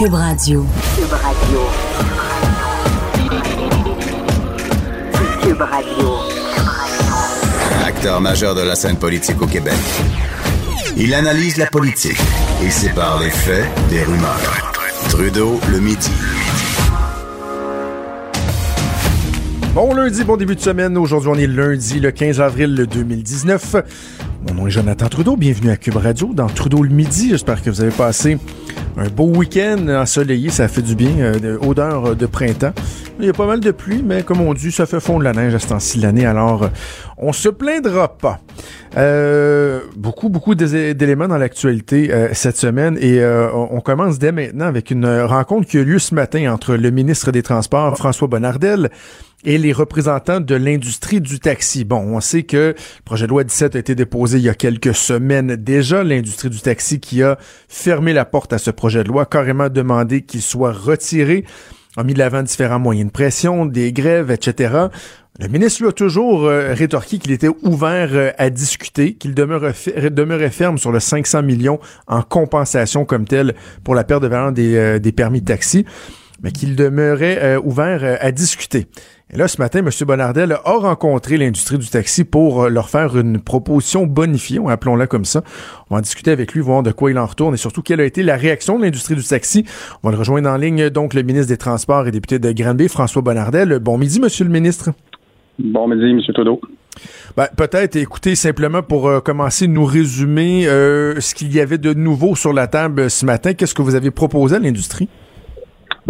Cube Radio. Cube Radio. Cube Radio. Acteur majeur de la scène politique au Québec. Il analyse la politique et sépare les faits des rumeurs. Trudeau le midi. Bon lundi, bon début de semaine. Aujourd'hui, on est lundi, le 15 avril 2019. Mon nom est Jonathan Trudeau. Bienvenue à Cube Radio dans Trudeau le midi. J'espère que vous avez passé un beau week-end ensoleillé. Ça fait du bien. Euh, odeur de printemps. Il y a pas mal de pluie, mais comme on dit, ça fait fondre la neige à ce temps-ci l'année. Alors, euh, on se plaindra pas. Euh, beaucoup, beaucoup d'éléments dans l'actualité euh, cette semaine et euh, on commence dès maintenant avec une rencontre qui a eu lieu ce matin entre le ministre des Transports, François Bonnardel, et les représentants de l'industrie du taxi. Bon, on sait que le projet de loi 17 a été déposé il y a quelques semaines déjà. L'industrie du taxi qui a fermé la porte à ce projet de loi, carrément demandé qu'il soit retiré a mis de l'avant différents moyens de pression, des grèves, etc. Le ministre lui a toujours euh, rétorqué qu'il était ouvert euh, à discuter, qu'il demeurait, ferme sur le 500 millions en compensation comme tel pour la perte de valeur des, euh, des permis de taxi, mais qu'il demeurait ouvert à discuter. Et là, ce matin, M. Bonardel a rencontré l'industrie du taxi pour leur faire une proposition bonifiée, appelons-la comme ça. On va en discuter avec lui, voir de quoi il en retourne et surtout quelle a été la réaction de l'industrie du taxi. On va le rejoindre en ligne, donc, le ministre des Transports et député de Granby, François Bonardel. Bon midi, Monsieur le ministre. Bon midi, M. Trudeau. Ben, peut-être, écoutez, simplement pour euh, commencer, nous résumer euh, ce qu'il y avait de nouveau sur la table ce matin. Qu'est-ce que vous avez proposé à l'industrie?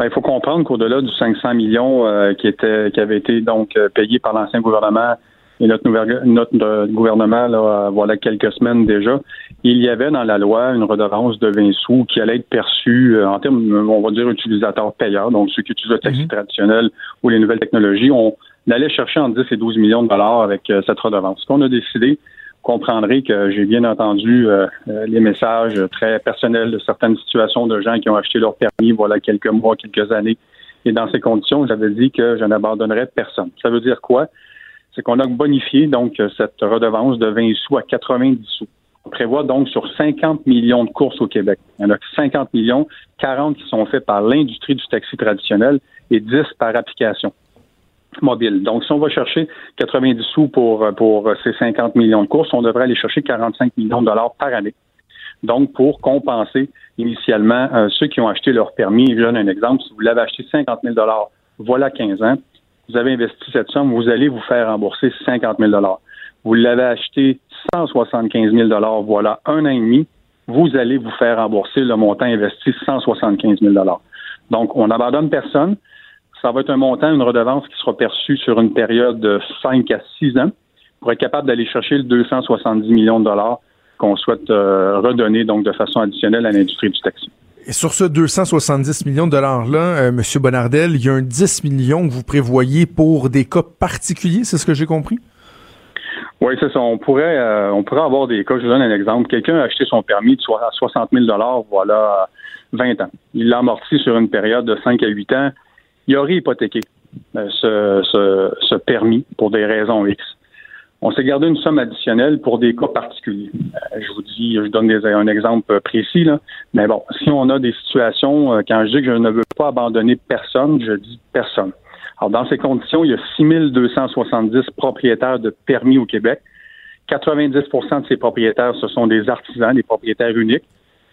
Ben, il faut comprendre qu'au-delà du 500 millions euh, qui était qui avait été donc payé par l'ancien gouvernement et notre, notre gouvernement là, voilà quelques semaines déjà, il y avait dans la loi une redevance de 20 sous qui allait être perçue en termes, on va dire, utilisateurs payeurs, donc ceux qui utilisent le taxi mhm. traditionnel ou les nouvelles technologies. ont d'aller chercher entre 10 et 12 millions de dollars avec euh, cette redevance. Ce qu'on a décidé, comprendrez que j'ai bien entendu euh, euh, les messages très personnels de certaines situations de gens qui ont acheté leur permis voilà quelques mois, quelques années. Et dans ces conditions, j'avais dit que je n'abandonnerais personne. Ça veut dire quoi? C'est qu'on a bonifié donc cette redevance de 20 sous à 90 sous. On prévoit donc sur 50 millions de courses au Québec. Il y en a 50 millions, 40 qui sont faits par l'industrie du taxi traditionnel et 10 par application mobile. Donc, si on va chercher 90 sous pour, pour ces 50 millions de courses, on devrait aller chercher 45 millions de dollars par année. Donc, pour compenser initialement euh, ceux qui ont acheté leur permis, je donne un exemple, si vous l'avez acheté 50 000 dollars, voilà 15 ans, vous avez investi cette somme, vous allez vous faire rembourser 50 000 dollars. Vous l'avez acheté 175 000 dollars, voilà un an et demi, vous allez vous faire rembourser le montant investi 175 000 dollars. Donc, on n'abandonne personne ça va être un montant, une redevance qui sera perçue sur une période de 5 à 6 ans pour être capable d'aller chercher le 270 millions de dollars qu'on souhaite euh, redonner donc de façon additionnelle à l'industrie du taxi. Et sur ce 270 millions de dollars-là, euh, M. Bonardel, il y a un 10 millions que vous prévoyez pour des cas particuliers, c'est ce que j'ai compris? Oui, c'est ça. On pourrait, euh, on pourrait avoir des cas. Je vous donne un exemple. Quelqu'un a acheté son permis de 60 000 dollars, voilà, 20 ans. Il l'a amorti sur une période de 5 à 8 ans il aurait hypothéqué euh, ce, permis pour des raisons X. On s'est gardé une somme additionnelle pour des cas particuliers. Euh, je vous dis, je donne un exemple précis, mais bon, si on a des situations, euh, quand je dis que je ne veux pas abandonner personne, je dis personne. Alors, dans ces conditions, il y a 6270 propriétaires de permis au Québec. 90% de ces propriétaires, ce sont des artisans, des propriétaires uniques.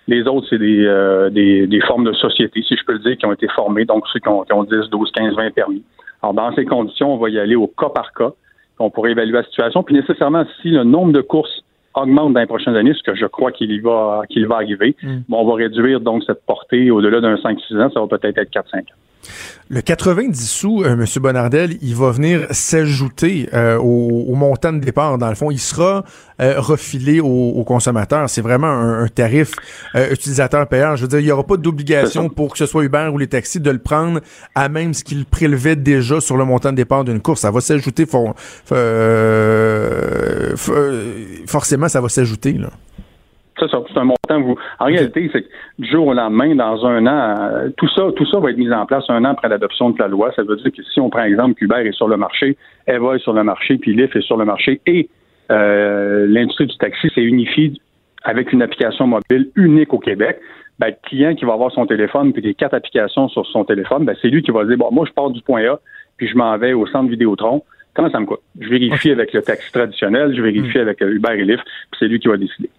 Les autres, c'est euh, des, des, formes de société, si je peux le dire, qui ont été formées, donc ceux qui ont, qui ont 10, 12, 15, 20 permis. Alors, dans ces conditions, on va y aller au cas par cas. On pourrait évaluer la situation. Puis nécessairement, si le nombre de courses augmente dans les prochaines années, ce que je crois qu'il va qu'il va arriver, mm. on va réduire donc cette portée au-delà d'un 5-6 ans, ça va peut-être être 4-5 ans. Le 90 sous, euh, M. Bonardel, il va venir s'ajouter euh, au, montant de départ. Dans le fond, il sera euh, refilé aux, consommateurs. C'est vraiment un, tarif utilisateur payant. Je veux dire, il n'y aura pas d'obligation pour que ce soit Uber ou les taxis de le prendre à même ce qu'ils prélevaient déjà sur le montant de départ d'une course. Ça va s'ajouter, forcément, ça va s'ajouter. Ça, c'est un montant. Vous... En réalité, c'est que du jour au lendemain, dans un an, euh, tout ça, tout ça va être mis en place un an après l'adoption de la loi. Ça veut dire que si on prend exemple qu'Uber est sur le marché, Eva est sur le marché, puis Lyft est sur le marché, et euh, l'industrie du taxi s'est unifiée avec une application mobile unique au Québec. Ben, le client qui va avoir son téléphone puis des quatre applications sur son téléphone, ben, c'est lui qui va dire bon, moi je pars du point A, puis je m'en vais au centre Vidéotron. Comment ça me coûte? Je vérifie avec le taxi traditionnel, je vérifie hmm. avec Uber et Lyft, puis c'est lui qui va décider.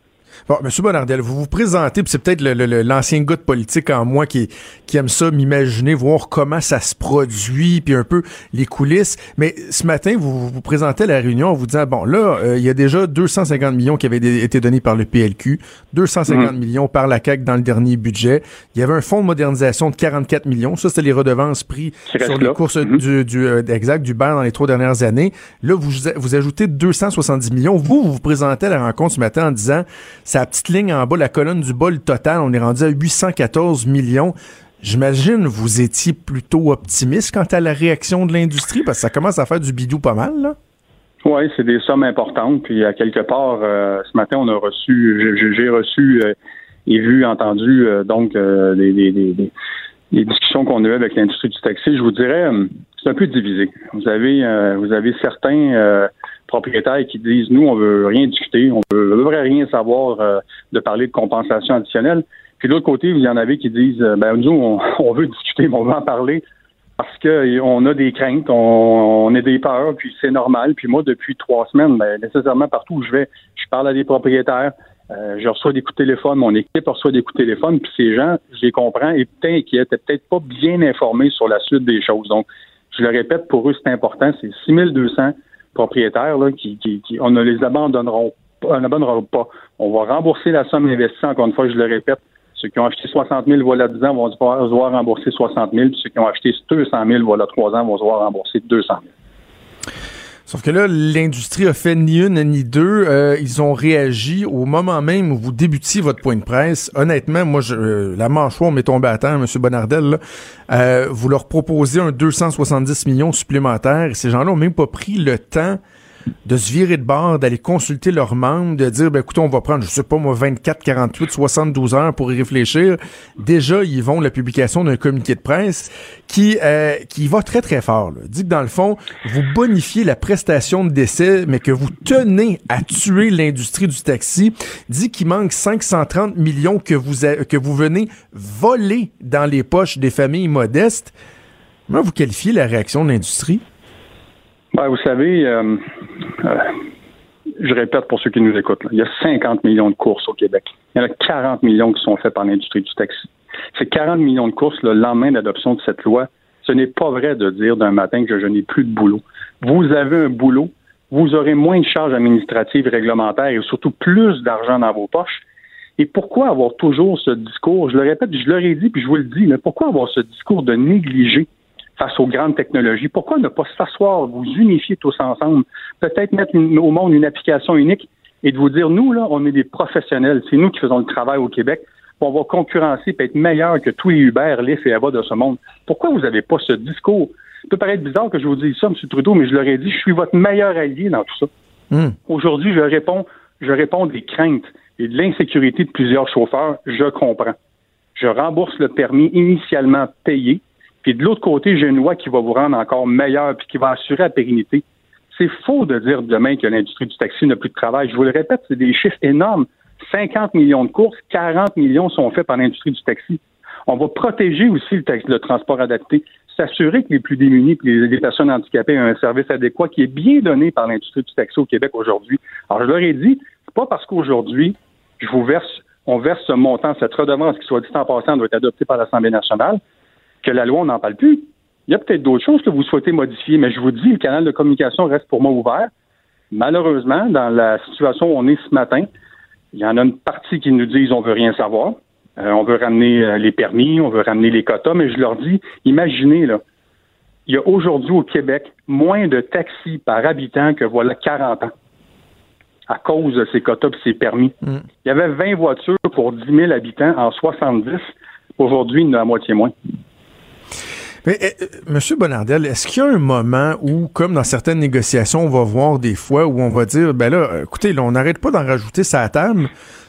Bon, M. Bonardel, vous vous présentez, puis c'est peut-être l'ancien gars de politique en moi qui, qui aime ça, m'imaginer, voir comment ça se produit, puis un peu les coulisses. Mais ce matin, vous vous présentez à la réunion en vous disant, bon, là, euh, il y a déjà 250 millions qui avaient été donnés par le PLQ, 250 mhm. millions par la CAQ dans le dernier budget. Il y avait un fonds de modernisation de 44 millions. Ça, c'était les redevances prises sur les courses mhm. du, du euh, exact, du bar dans les trois dernières années. Là, vous, vous ajoutez 270 millions. Vous, vous vous présentez à la rencontre ce matin en disant, sa petite ligne en bas, la colonne du bas, le total, on est rendu à 814 millions. J'imagine vous étiez plutôt optimiste quant à la réaction de l'industrie parce que ça commence à faire du bidou pas mal, là. Oui, c'est des sommes importantes. Puis à quelque part, euh, ce matin, on a reçu, j'ai reçu euh, et vu, entendu euh, donc les, discussions qu'on a eues avec l'industrie du taxi. Je vous dirais, c'est un peu divisé. Vous avez, vous avez certains propriétaires qui disent nous, on veut rien discuter, on veut, veut rien savoir euh, de parler de compensation additionnelle. Puis de l'autre côté, vous y en avez qui disent euh, ben nous, on, veut discuter, mais on veut en parler parce qu'on a des craintes, on, a des peurs, puis c'est normal. Puis moi, depuis trois semaines, ben, nécessairement partout où je vais, je parle à des propriétaires, euh, je reçois des coups de téléphone, mon équipe reçoit des coups de téléphone, puis ces gens, je les comprends, étaient inquiets, étaient peut-être pas bien informés sur la suite des choses. Donc, je le répète, pour eux, c'est important, c'est 6200 propriétaires là, qui, qui, on ne les abandonneront on n'abandonnera pas. On va rembourser la somme investie, encore une fois, je le répète. Ceux qui ont acheté 60 000 voilà 10 ans vont se voir rembourser 60 000, puis ceux qui ont acheté 200 000 voilà 3 ans vont se voir rembourser 200 000. Sauf que là, l'industrie a fait ni une ni deux. Euh, ils ont réagi au moment même où vous débutiez votre point de presse. Honnêtement, moi, je, euh, la mâchoire m'est tombée à terre, M. Bonardel. Euh, vous leur proposez un 270 millions supplémentaires. ces gens-là ont même pas pris le temps de se virer de bord, d'aller consulter leurs membres, de dire, ben écoutez, on va prendre, je sais pas moi, 24, 48, 72 heures pour y réfléchir. Déjà, ils vont la publication d'un communiqué de presse qui euh, qui va très très fort. Là. Dit que dans le fond, vous bonifiez la prestation de décès, mais que vous tenez à tuer l'industrie du taxi. Dit qu'il manque 530 millions que vous que vous venez voler dans les poches des familles modestes. Comment vous qualifiez la réaction de l'industrie? Ben, vous savez, euh, euh, je répète pour ceux qui nous écoutent, il y a 50 millions de courses au Québec. Il y en a 40 millions qui sont faites par l'industrie du taxi. Ces 40 millions de courses, le lendemain d'adoption de cette loi, ce n'est pas vrai de dire d'un matin que je n'ai plus de boulot. Vous avez un boulot, vous aurez moins de charges administratives réglementaires et surtout plus d'argent dans vos poches. Et pourquoi avoir toujours ce discours, je le répète, je l'aurais dit, puis je vous le dis, mais pourquoi avoir ce discours de négliger face aux grandes technologies. Pourquoi ne pas s'asseoir, vous unifier tous ensemble, peut-être mettre au monde une application unique et de vous dire, nous, là, on est des professionnels, c'est nous qui faisons le travail au Québec, on va concurrencer et être meilleur que tous les Uber, Lyft et Ava de ce monde. Pourquoi vous n'avez pas ce discours? Ça peut paraître bizarre que je vous dise ça, M. Trudeau, mais je leur ai dit, je suis votre meilleur allié dans tout ça. Hmm. Aujourd'hui, je réponds, je réponds des craintes et de l'insécurité de plusieurs chauffeurs, je comprends. Je rembourse le permis initialement payé puis de l'autre côté, j'ai une loi qui va vous rendre encore meilleur puis qui va assurer la pérennité. C'est faux de dire demain que l'industrie du taxi n'a plus de travail. Je vous le répète, c'est des chiffres énormes. 50 millions de courses, 40 millions sont faits par l'industrie du taxi. On va protéger aussi le, transport adapté, s'assurer que les plus démunis et les, personnes handicapées aient un service adéquat qui est bien donné par l'industrie du taxi au Québec aujourd'hui. Alors, je leur ai dit, c'est pas parce qu'aujourd'hui, je vous verse, on verse ce montant, cette redevance qui, soit dit en passant, doit être adoptée par l'Assemblée nationale, que la loi, on n'en parle plus. Il y a peut-être d'autres choses que vous souhaitez modifier, mais je vous dis, le canal de communication reste pour moi ouvert. Malheureusement, dans la situation où on est ce matin, il y en a une partie qui nous disent on veut rien savoir. Euh, on veut ramener euh, les permis, on veut ramener les quotas, mais je leur dis, imaginez, là, il y a aujourd'hui au Québec moins de taxis par habitant que voilà 40 ans à cause de ces quotas et ces permis. Mm. Il y avait 20 voitures pour 10 000 habitants en 70. Aujourd'hui, il y en a la moitié moins. Mais, euh, Monsieur Bonardel, est-ce qu'il y a un moment où, comme dans certaines négociations, on va voir des fois où on va dire, ben là, écoutez, là, on n'arrête pas d'en rajouter sa table,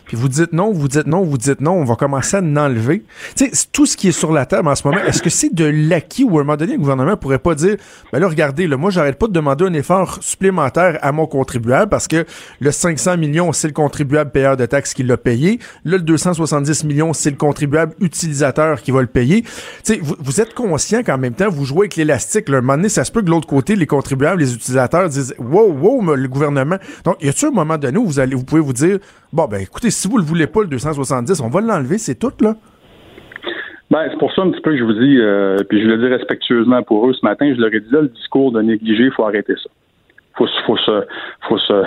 puis vous dites non, vous dites non, vous dites non, on va commencer à en enlever. Tu sais, tout ce qui est sur la table en ce moment, est-ce que c'est de l'acquis ou à un moment donné, le gouvernement pourrait pas dire, ben là, regardez, là, moi, j'arrête pas de demander un effort supplémentaire à mon contribuable parce que le 500 millions, c'est le contribuable payeur de taxes qui l'a payé. Là, le 270 millions, c'est le contribuable utilisateur qui va le payer. Tu sais, vous, vous êtes conscient qu'en même temps, vous jouez avec l'élastique. Un moment donné, ça se peut que de l'autre côté, les contribuables, les utilisateurs disent, wow, wow, le gouvernement. Donc, y a-t-il un moment donné où vous allez, vous pouvez vous dire, bon, ben, écoutez, si vous le voulez pas, le 270, on va l'enlever, c'est tout, là? Ben, c'est pour ça un petit peu que je vous dis, euh, puis je le dis respectueusement pour eux ce matin, je leur ai dit là, le discours de négliger, il faut arrêter ça. Faut, faut se, faut se,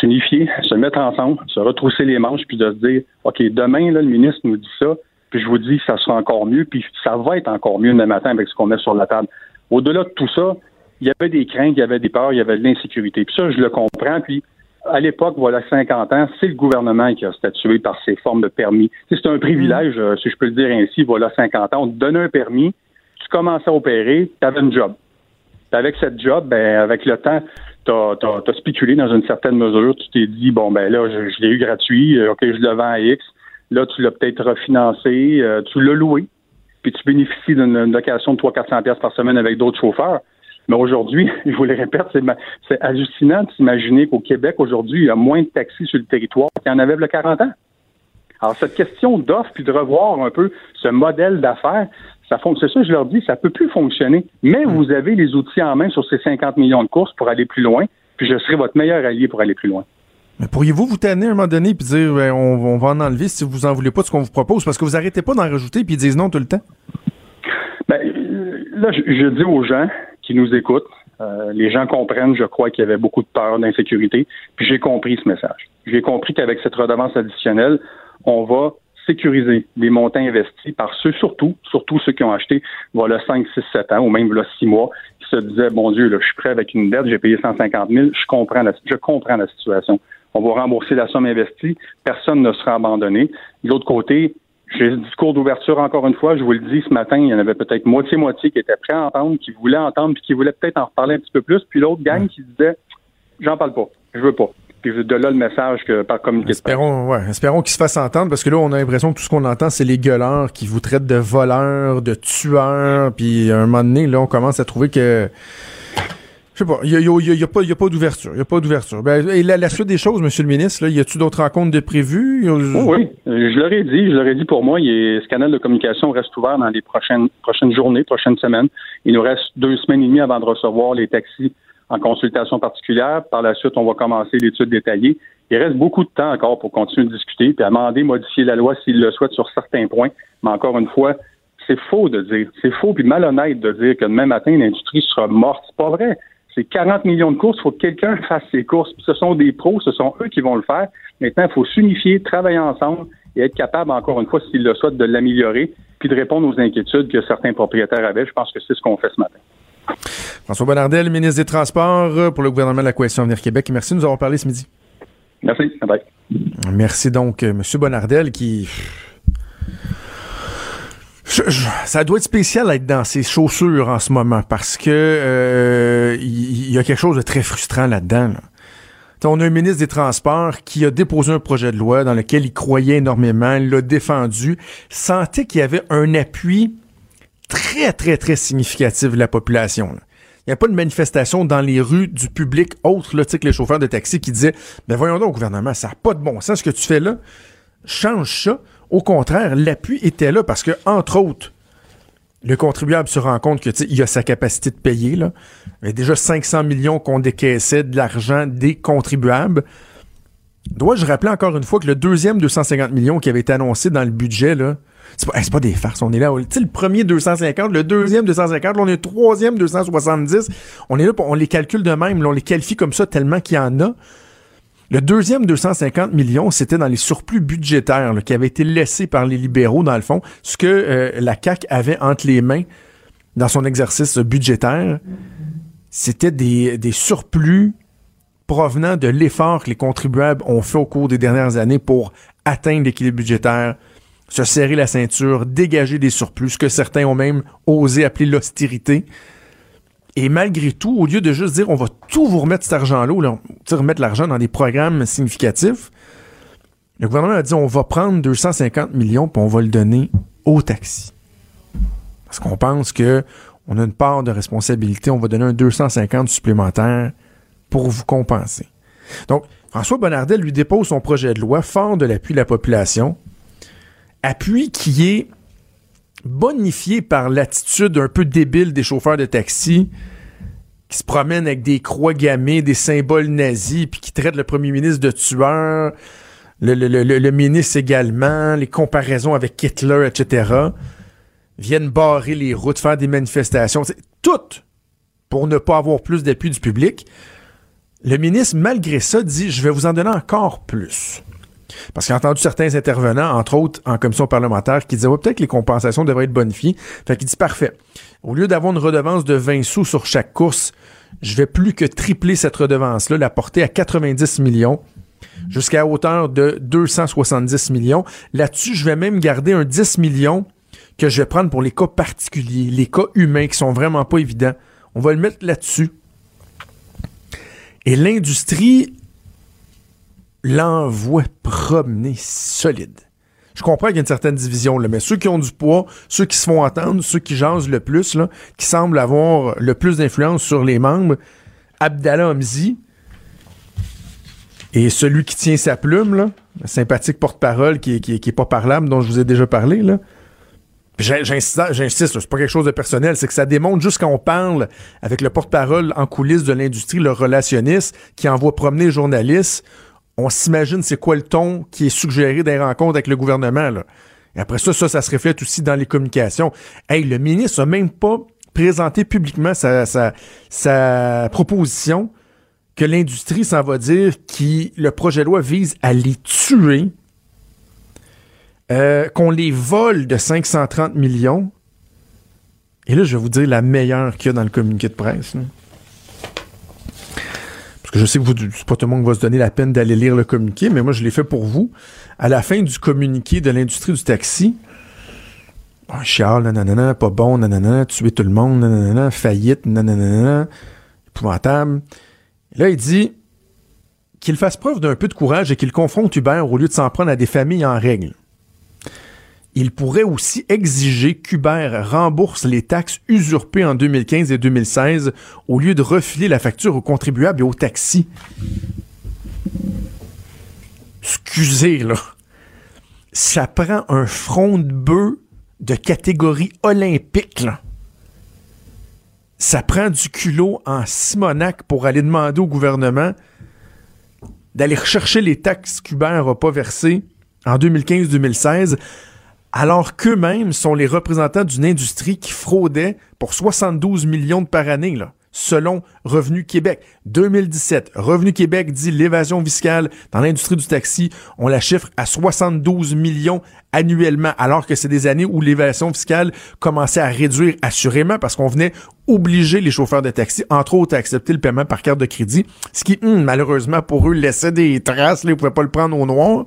s'unifier, se mettre ensemble, se retrousser les manches, puis de se dire, OK, demain, là, le ministre nous dit ça, puis je vous dis ça sera encore mieux, puis ça va être encore mieux demain matin avec ce qu'on met sur la table. Au-delà de tout ça, il y avait des craintes, il y avait des peurs, il y avait de l'insécurité. Puis ça, je le comprends, puis à l'époque, voilà 50 ans, c'est le gouvernement qui a statué par ces formes de permis. C'est un privilège, euh, si je peux le dire ainsi, voilà 50 ans. On te donnait un permis, tu commençais à opérer, tu avais une job. Avec cette job, ben, avec le temps, tu as, spéculé dans une certaine mesure. Tu t'es dit, bon, ben là, je, je l'ai eu gratuit, euh, OK, je le vends à X. Là, tu l'as peut-être refinancé, euh, tu l'as loué, puis tu bénéficies d'une location de 300-400$ par semaine avec d'autres chauffeurs. Mais aujourd'hui, je vous le répète, c'est, hallucinant de s'imaginer qu'au Québec, aujourd'hui, il y a moins de taxis sur le territoire qu'il y en avait il y a 40 ans. Alors, cette question d'offre, puis de revoir un peu ce modèle d'affaires, ça c'est ça, je leur dis, ça peut plus fonctionner. Mais vous avez les outils en main sur ces 50 millions de courses pour aller plus loin, puis je serai votre meilleur allié pour aller plus loin. Mais pourriez-vous vous tanner à un moment donné et dire ben, on, va en enlever si vous en voulez pas de ce qu'on vous propose? Parce que vous arrêtez pas d'en rajouter puis ils disent non tout le temps? Ben, là, je, je dis aux gens qui nous écoutent, euh, les gens comprennent, je crois, qu'il y avait beaucoup de peur, d'insécurité, puis j'ai compris ce message. J'ai compris qu'avec cette redevance additionnelle, on va sécuriser les montants investis par ceux, surtout, surtout ceux qui ont acheté voilà 5, 6, 7 ans ou même voilà 6 mois, qui se disaient, bon Dieu, là, je suis prêt avec une dette, j'ai payé 150 000, je comprends la, je comprends la situation. On va rembourser la somme investie, personne ne sera abandonné. De l'autre côté, j'ai le discours d'ouverture encore une fois. Je vous le dis ce matin, il y en avait peut-être moitié-moitié qui étaient prêts à entendre, qui voulaient entendre, puis qui voulaient peut-être en reparler un petit peu plus. Puis l'autre gang qui disait J'en parle pas, je veux pas. Puis de là le message que par communiqué espérons, ouais, espérons qu'ils se fassent entendre parce que là on a l'impression que tout ce qu'on entend c'est les gueuleurs qui vous traitent de voleurs, de tueurs, puis à un moment donné là on commence à trouver que je sais pas, il n'y a, pas, pas d'ouverture. Il a pas d'ouverture. Ben, et la, suite des choses, Monsieur le ministre, là, y a-tu d'autres rencontres de prévues? oui, je leur ai dit, je leur ai dit pour moi, ce canal de communication reste ouvert dans les prochaines, prochaines journées, prochaines semaines. Il nous reste deux semaines et demie avant de recevoir les taxis en consultation particulière. Par la suite, on va commencer l'étude détaillée. Il reste beaucoup de temps encore pour continuer de discuter, puis amender, modifier la loi s'il le souhaite sur certains points. Mais encore une fois, c'est faux de dire, c'est faux puis malhonnête de dire que demain matin, l'industrie sera morte. C'est pas vrai. C'est 40 millions de courses. Il faut que quelqu'un fasse ces courses. ce sont des pros, ce sont eux qui vont le faire. Maintenant, il faut s'unifier, travailler ensemble et être capable, encore une fois, s'ils le souhaitent, de l'améliorer puis de répondre aux inquiétudes que certains propriétaires avaient. Je pense que c'est ce qu'on fait ce matin. François Bonnardel, ministre des Transports pour le gouvernement de la Coalition Avenir Québec. Merci de nous avoir parlé ce midi. Merci. Bye. Merci donc, M. Bonnardel qui ça doit être spécial d'être dans ses chaussures en ce moment parce que euh, il y, a quelque chose de très frustrant là-dedans. On a un ministre des Transports qui a déposé un projet de loi dans lequel il croyait énormément, l'a défendu, sentait qu'il y avait un appui très, très, très significatif de la population. Il n'y a pas de manifestation dans les rues du public autre là, que les chauffeurs de taxi qui disaient Ben voyons donc, gouvernement, ça n'a pas de bon sens ce que tu fais là. Change ça. Au contraire, l'appui était là parce que, entre autres, le contribuable se rend compte que il a sa capacité de payer. Il y a déjà 500 millions qu'on décaissait de l'argent des contribuables. Dois-je rappeler encore une fois que le deuxième 250 millions qui avait été annoncé dans le budget, là, c'est pas, des farces. On est là. Le premier 250, le deuxième 250, là, on est le troisième 270. On est là, on les calcule de même. On les qualifie comme ça tellement qu'il y en a. Le deuxième 250 millions, c'était dans les surplus budgétaires qui avaient été laissés par les libéraux, dans le fond, ce que euh, la CAQ avait entre les mains dans son exercice budgétaire. C'était des, des surplus provenant de l'effort que les contribuables ont fait au cours des dernières années pour atteindre l'équilibre budgétaire, se serrer la ceinture, dégager des surplus, ce que certains ont même osé appeler l'austérité. Et malgré tout, au lieu de juste dire on va tout vous remettre cet argent-là, ou remettre l'argent dans des programmes significatifs, le gouvernement a dit on va prendre 250 millions puis on va le donner au taxi. Parce qu'on pense que on a une part de responsabilité, on va donner un 250 supplémentaire pour vous compenser. Donc, François Bonnardel lui dépose son projet de loi fort de l'appui de la population, appui qui est bonifié par l'attitude un peu débile des chauffeurs de taxi qui se promènent avec des croix gammées, des symboles nazis, puis qui traitent le premier ministre de tueur, le, ministre également, les comparaisons avec Hitler, etc., viennent barrer les routes, faire des manifestations, tout pour ne pas avoir plus d'appui du public. Le ministre, malgré ça, dit, je vais vous en donner encore plus. Parce qu'il a entendu certains intervenants, entre autres en commission parlementaire, qui disaient peut-être que les compensations devraient être bonifiées. Fait qu'il dit parfait. Au lieu d'avoir une redevance de 20 sous sur chaque course, je vais plus que tripler cette redevance-là, la porter à 90 millions jusqu'à hauteur de 270 millions. Là-dessus, je vais même garder un 10 millions que je vais prendre pour les cas particuliers, les cas humains qui sont vraiment pas évidents. On va le mettre là-dessus. Et l'industrie l'envoie promener solide. Je comprends qu'il y a une certaine division, là, mais ceux qui ont du poids, ceux qui se font entendre, ceux qui jasent le plus, là, qui semblent avoir le plus d'influence sur les membres, Abdallah Hamzi et celui qui tient sa plume, le sympathique porte-parole qui, qui, qui pas parlable, dont je vous ai déjà parlé, là, J'insiste, j'insiste, c'est pas quelque chose de personnel, c'est que ça démontre juste quand on parle avec le porte-parole en coulisses de l'industrie, le relationniste qui envoie promener les journalistes, on s'imagine c'est quoi le ton qui est suggéré des rencontres avec le gouvernement. Et après ça, ça, se reflète aussi dans les communications. Hey, le ministre a même pas présenté publiquement sa, proposition que l'industrie s'en va dire que le projet de loi vise à les tuer, euh, qu'on les vole de 530 millions. Et là, je vais vous dire la meilleure qu'il y a dans le communiqué de presse. Je sais que vous, c'est pas tout le monde va se donner la peine d'aller lire le communiqué, mais moi, je l'ai fait pour vous. À la fin du communiqué de l'industrie du taxi, oh, Charles, nanana, pas bon, nanana, tuer tout le monde, nanana, faillite, nanana, épouvantable. là, il dit qu'il fasse preuve d'un peu de courage et qu'il confronte Hubert au lieu de s'en prendre à des familles en règle il pourrait aussi exiger qu'Uber rembourse les taxes usurpées en 2015 et 2016 au lieu de refiler la facture aux contribuables et aux taxis. Excusez, là. Ça prend un front de bœuf de catégorie olympique. Ça prend du culot en Simonac pour aller demander au gouvernement d'aller rechercher les taxes qu'Uber n'a pas versées en 2015-2016 alors qu'eux-mêmes sont les représentants d'une industrie qui fraudait pour 72 millions de par année, là, selon Revenu Québec. 2017, Revenu Québec dit l'évasion fiscale dans l'industrie du taxi, on la chiffre à 72 millions annuellement, alors que c'est des années où l'évasion fiscale commençait à réduire assurément parce qu'on venait obliger les chauffeurs de taxi, entre autres, à accepter le paiement par carte de crédit, ce qui, hum, malheureusement pour eux, laissait des traces, là, ils pouvaient pas le prendre au noir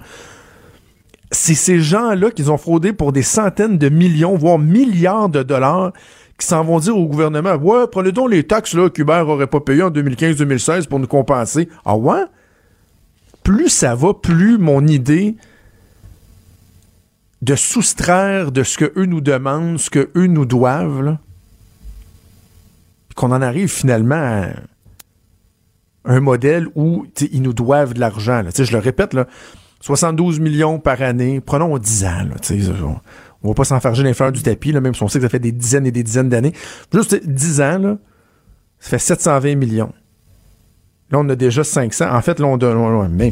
c'est ces gens-là qui ont fraudé pour des centaines de millions, voire milliards de dollars, qui s'en vont dire au gouvernement Ouais, prenez donc les taxes là, qu'Uber aurait pas payé en 2015-2016 pour nous compenser. Ah ouais? Plus ça va, plus mon idée de soustraire de ce que eux nous demandent, ce que eux nous doivent, qu'on en arrive finalement à un modèle où ils nous doivent de l'argent. Je le répète, là, 72 millions par année. Prenons 10 ans. On, on va pas s'enfarger les fleurs du tapis, même si on sait que ça fait des dizaines et des dizaines d'années. Juste 10 ans, ça fait 720 millions. Là, on a déjà 500. En fait, là, on donne. Même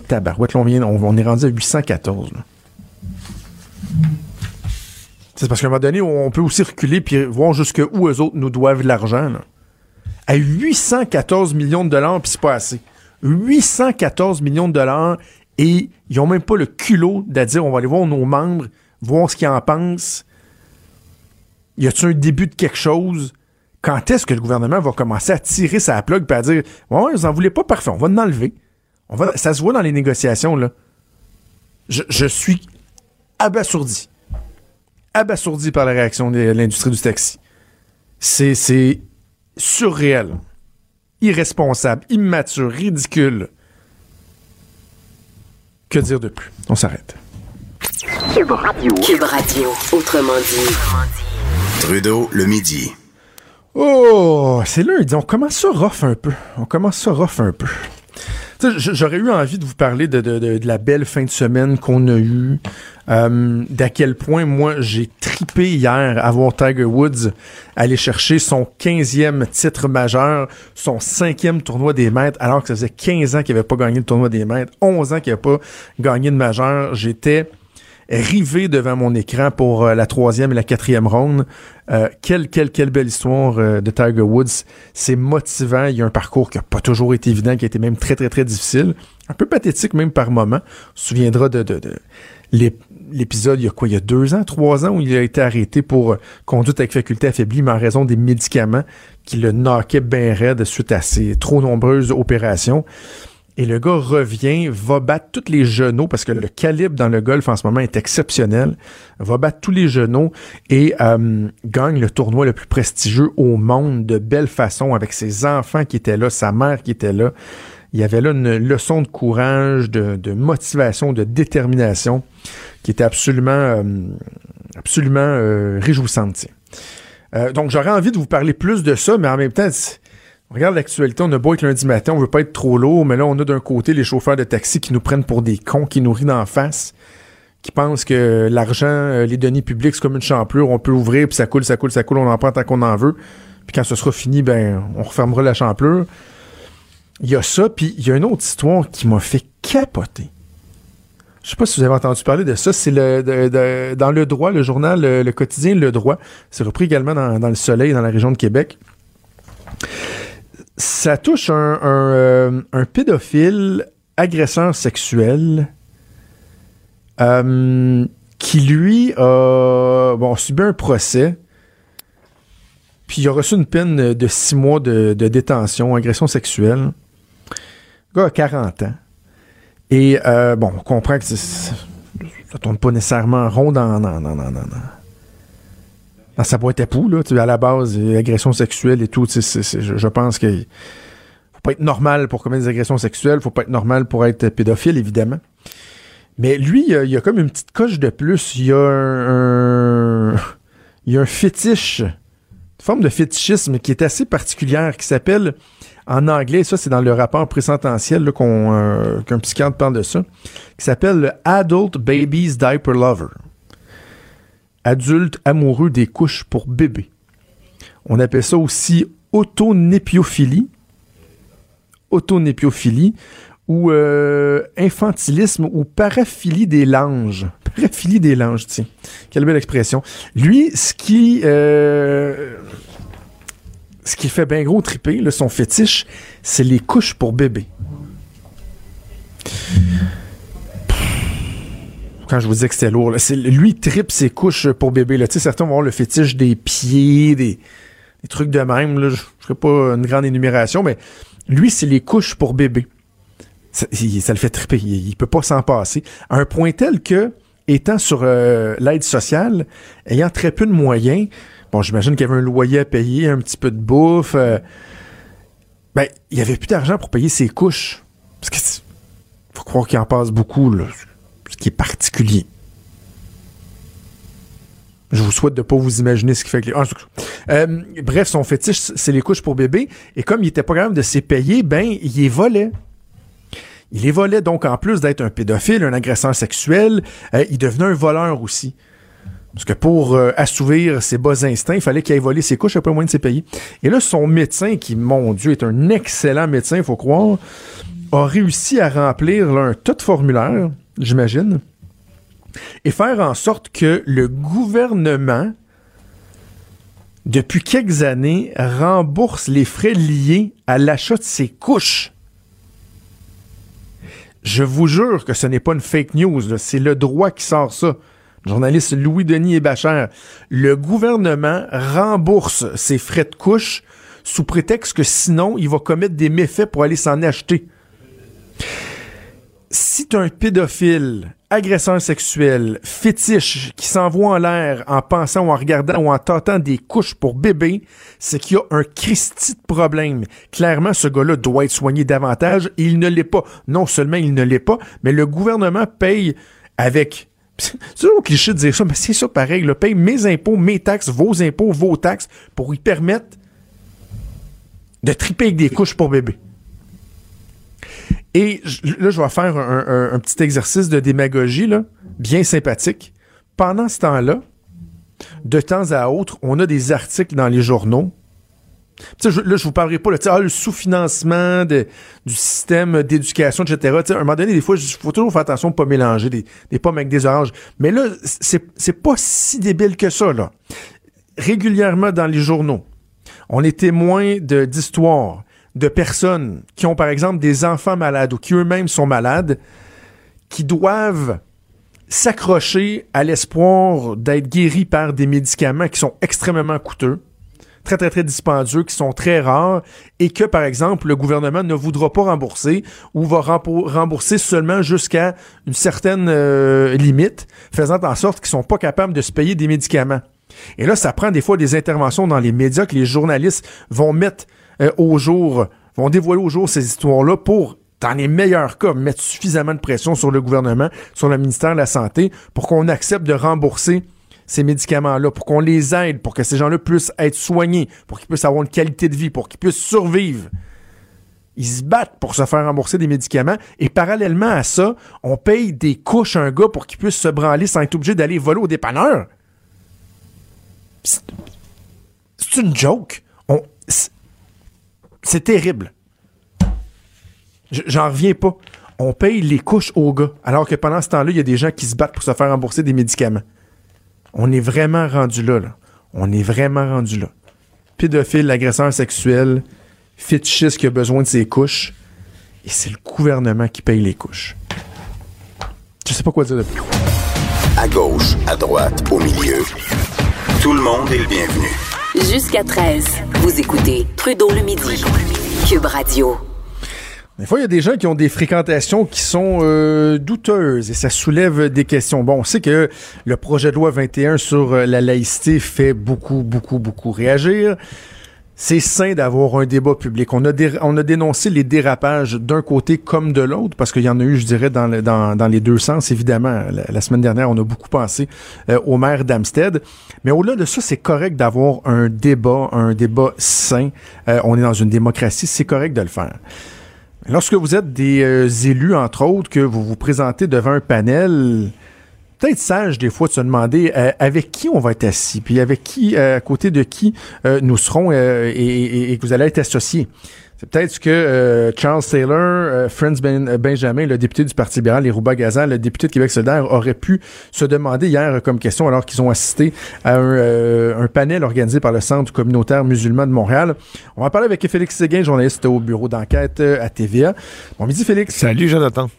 on, vient, on, est rendu à 814. C'est parce qu'à un moment donné, on peut aussi reculer puis voir jusqu'où eux autres nous doivent l'argent. À 814 millions de dollars, puis c'est pas assez. 814 millions de dollars et ils ont même pas le culot de dire on va aller voir nos membres, voir ce qu'ils en pensent. Y a-t-il un début de quelque chose? Quand est-ce que le gouvernement va commencer à tirer sa plug et à dire Ouais, vous en voulez pas, parfait, on va l'enlever. On va, ça se voit dans les négociations, là. Je, je suis abasourdi. Abasourdi par la réaction de l'industrie du taxi. C'est surréel, irresponsable, immature, ridicule. Que dire de plus? On s'arrête. Cube Radio. Cube Radio, autrement dit. Trudeau, le midi. Oh, c'est lundi. On commence ça rough un peu. On commence ça rough un peu. J'aurais eu envie de vous parler de, de- de- de la belle fin de semaine qu'on a eue. Euh, D'à quel point, moi, j'ai tripé hier à voir Tiger Woods aller chercher son 15e titre majeur, son cinquième tournoi des maîtres, alors que ça faisait 15 ans qu'il n'avait pas gagné le tournoi des maîtres, 11 ans qu'il n'avait pas gagné de majeur. J'étais rivé devant mon écran pour euh, la troisième et la quatrième ronde. Euh, quelle, quelle, quelle belle histoire de Tiger Woods. C'est motivant. Il y a un parcours qui n'a pas toujours été évident, qui a été même très, très, très difficile. Un peu pathétique même par moment. On se souviendra de, de, de l'ép- l'épisode, il y a quoi, il y a deux ans, trois ans, où il a été arrêté pour euh, conduite avec faculté affaiblie, mais en raison des médicaments qui le knockaient bien raide suite à ses trop nombreuses opérations. Et le gars revient, va battre tous les genoux, parce que le calibre dans le golf en ce moment est exceptionnel, va battre tous les genoux et euh, gagne le tournoi le plus prestigieux au monde de belle façon avec ses enfants qui étaient là, sa mère qui était là. Il y avait là une leçon de courage, de, de motivation, de détermination qui était absolument, euh, absolument euh, réjouissante. Euh, donc j'aurais envie de vous parler plus de ça, mais en même temps, on regarde l'actualité, on a beau être lundi matin, on veut pas être trop lourd, mais là, on a d'un côté les chauffeurs de taxi qui nous prennent pour des cons, qui nous rient d'en face, qui pensent que l'argent, les deniers publics, c'est comme une champlure, on peut ouvrir, puis ça coule, ça coule, ça coule, on en prend tant qu'on en veut. Puis quand ce sera fini, ben, on refermera la champlure. Il y a ça, puis il y a une autre histoire qui m'a fait capoter. Je sais pas si vous avez entendu parler de ça. C'est le, dans Le Droit, le journal, le, le quotidien Le Droit. C'est repris également dans, Le Soleil, dans la région de Québec. Ça touche un, un, euh, pédophile agresseur sexuel euh, qui, lui, a bon, subi un procès. Puis il a reçu une peine de six mois de, de détention, agression sexuelle. Le gars a 40 ans. Et euh, bon, on comprend que ça tourne pas nécessairement rond dans, dans, dans, dans, dans- sa boîte à poux, là. À la base, agression sexuelle et tout. je, pense que faut pas être normal pour commettre des agressions sexuelles, faut pas être normal pour être pédophile, évidemment. Mais lui, il y a, comme une petite coche de plus. Il y a un- il y a un fétiche, une forme de fétichisme qui est assez particulière, qui s'appelle en anglais, ça c'est dans le rapport présententiel qu'on, euh, qu'un psychiatre parle de ça, qui s'appelle le Adult Babies Diaper Lover. Adulte amoureux des couches pour bébés. On appelle ça aussi autonéphiophilie. Autonéphiophilie ou euh, infantilisme ou paraphilie des langes. Paraphilie des langes, tiens. Quelle belle expression. Lui, ce qui... euh, ce qui fait bien gros triper, son fétiche, c'est les couches pour bébé. Quand je vous disais que c'était lourd, lui, tripe ses couches pour bébé. Certains vont avoir le fétiche des pieds, des, trucs de même. Je ne ferai pas une grande énumération, mais lui, c'est les couches pour bébé. Ça, le fait triper. Il, il peut pas s'en passer. À un point tel que, étant sur euh, l'aide sociale, ayant très peu de moyens, bon, j'imagine qu'il y avait un loyer à payer, un petit peu de bouffe. euh, ben, il y avait plus d'argent pour payer ses couches. Parce que faut croire qu'il en passe beaucoup, là, ce qui est particulier. Je vous souhaite de pas vous imaginer ce qui fait que les... Euh, bref, son fétiche, c'est les couches pour bébé. Et comme il était pas capable de s'y payer, ben, il les volait. Il les volait donc en plus d'être un pédophile, un agresseur sexuel, euh, il devenait un voleur aussi. Parce que pour euh, assouvir ses bas instincts, il fallait qu'il aille voler ses couches, il pas moyen de s'y payer. Et là, son médecin, qui, mon Dieu, est un excellent médecin, il faut croire, a réussi à remplir un tas de formulaires, j'imagine, et faire en sorte que le gouvernement, depuis quelques années, rembourse les frais liés à l'achat de ses couches. Je vous jure que ce n'est pas une fake news, c'est le droit qui sort ça. Journaliste Louis-Denis Bachar. Le gouvernement rembourse ses frais de couche sous prétexte que sinon, il va commettre des méfaits pour aller s'en acheter. Si tu un pédophile, agresseur sexuel, fétiche, qui s'envoie en l'air en pensant ou en regardant ou en tentant des couches pour bébé, c'est qu'il y a un Christi de problème. Clairement, ce gars-là doit être soigné davantage et il ne l'est pas. Non seulement il ne l'est pas, mais le gouvernement paye avec c'est toujours cliché de dire ça, mais c'est ça pareil. Le paye mes impôts, mes taxes, vos impôts, vos taxes, pour y permettre de triper avec des couches pour bébé. Et là, je vais faire un, petit exercice de démagogie, bien sympathique. Pendant ce temps-là, de temps à autre, on a des articles dans les journaux. Là, je vous parlerai pas ah, le sous-financement du système d'éducation, etc. à un moment donné, des fois, il faut toujours faire attention de pas mélanger des, pommes avec des oranges. Mais là, c'est pas si débile que ça. Là. Régulièrement dans les journaux, on est témoin d'histoires de personnes qui ont, par exemple, des enfants malades ou qui eux-mêmes sont malades, qui doivent s'accrocher à l'espoir d'être guéris par des médicaments qui sont extrêmement coûteux, très, très, très dispendieux, qui sont très rares, et que, par exemple, le gouvernement ne voudra pas rembourser ou va rembourser seulement jusqu'à une certaine euh, limite, faisant en sorte qu'ils sont pas capables de se payer des médicaments. Et là, ça prend des fois des interventions dans les médias que les journalistes vont mettre euh, au jour, vont dévoiler au jour ces histoires-là pour dans les meilleurs cas, mettre suffisamment de pression sur le gouvernement, sur le ministère de la Santé, pour qu'on accepte de rembourser ces médicaments-là, pour qu'on les aide, pour que ces gens-là puissent être soignés, pour qu'ils puissent avoir une qualité de vie, pour qu'ils puissent survivre. Ils se battent pour se faire rembourser des médicaments et parallèlement à ça, on paye des couches à un gars pour qu'il puisse se branler sans être obligé d'aller voler au dépanneur. C'est une joke. C'est terrible. J'en reviens pas. On paye les couches aux gars, alors que pendant ce temps-là, il y a des gens qui se battent pour se faire rembourser des médicaments. On est vraiment rendu là, là. On est vraiment rendu là. Pédophile, agresseur sexuel, fétichiste qui a besoin de ses couches. Et c'est le gouvernement qui paye les couches. Je sais pas quoi dire de plus. À gauche, à droite, au milieu. Tout le monde est le bienvenu. Jusqu'à 13, vous écoutez Trudeau le midi. Cube Radio. Des fois, il y a des gens qui ont des fréquentations qui sont euh, douteuses et ça soulève des questions. Bon, on sait que le projet de loi 21 sur euh, la laïcité fait beaucoup, beaucoup, beaucoup réagir c'est sain d'avoir un débat public. On a, on a dénoncé les dérapages d'un côté comme de l'autre, parce qu'il y en a eu, je dirais, dans, les deux sens, évidemment. La, semaine dernière, on a beaucoup pensé euh, au maire d'Amstead. Mais au-delà de ça, c'est correct d'avoir un débat, un débat sain. Euh, on est dans une démocratie, c'est correct de le faire. Lorsque vous êtes des euh, élus, entre autres, que vous vous présentez devant un panel, peut-être sage des fois de se demander euh, avec qui on va être assis, puis avec qui, euh, à côté de qui nous serons et, que vous allez être associés. C'est peut-être que Charles Taylor, Franz ben, Benjamin, le député du Parti libéral, et Rouba Gazan, le député de Québec solidaire, aurait pu se demander hier comme question alors qu'ils ont assisté à un, panel organisé par le Centre communautaire musulman de Montréal. On va parler avec Félix Séguin, journaliste au bureau d'enquête à TVA. Bon midi Félix. Salut Jonathan.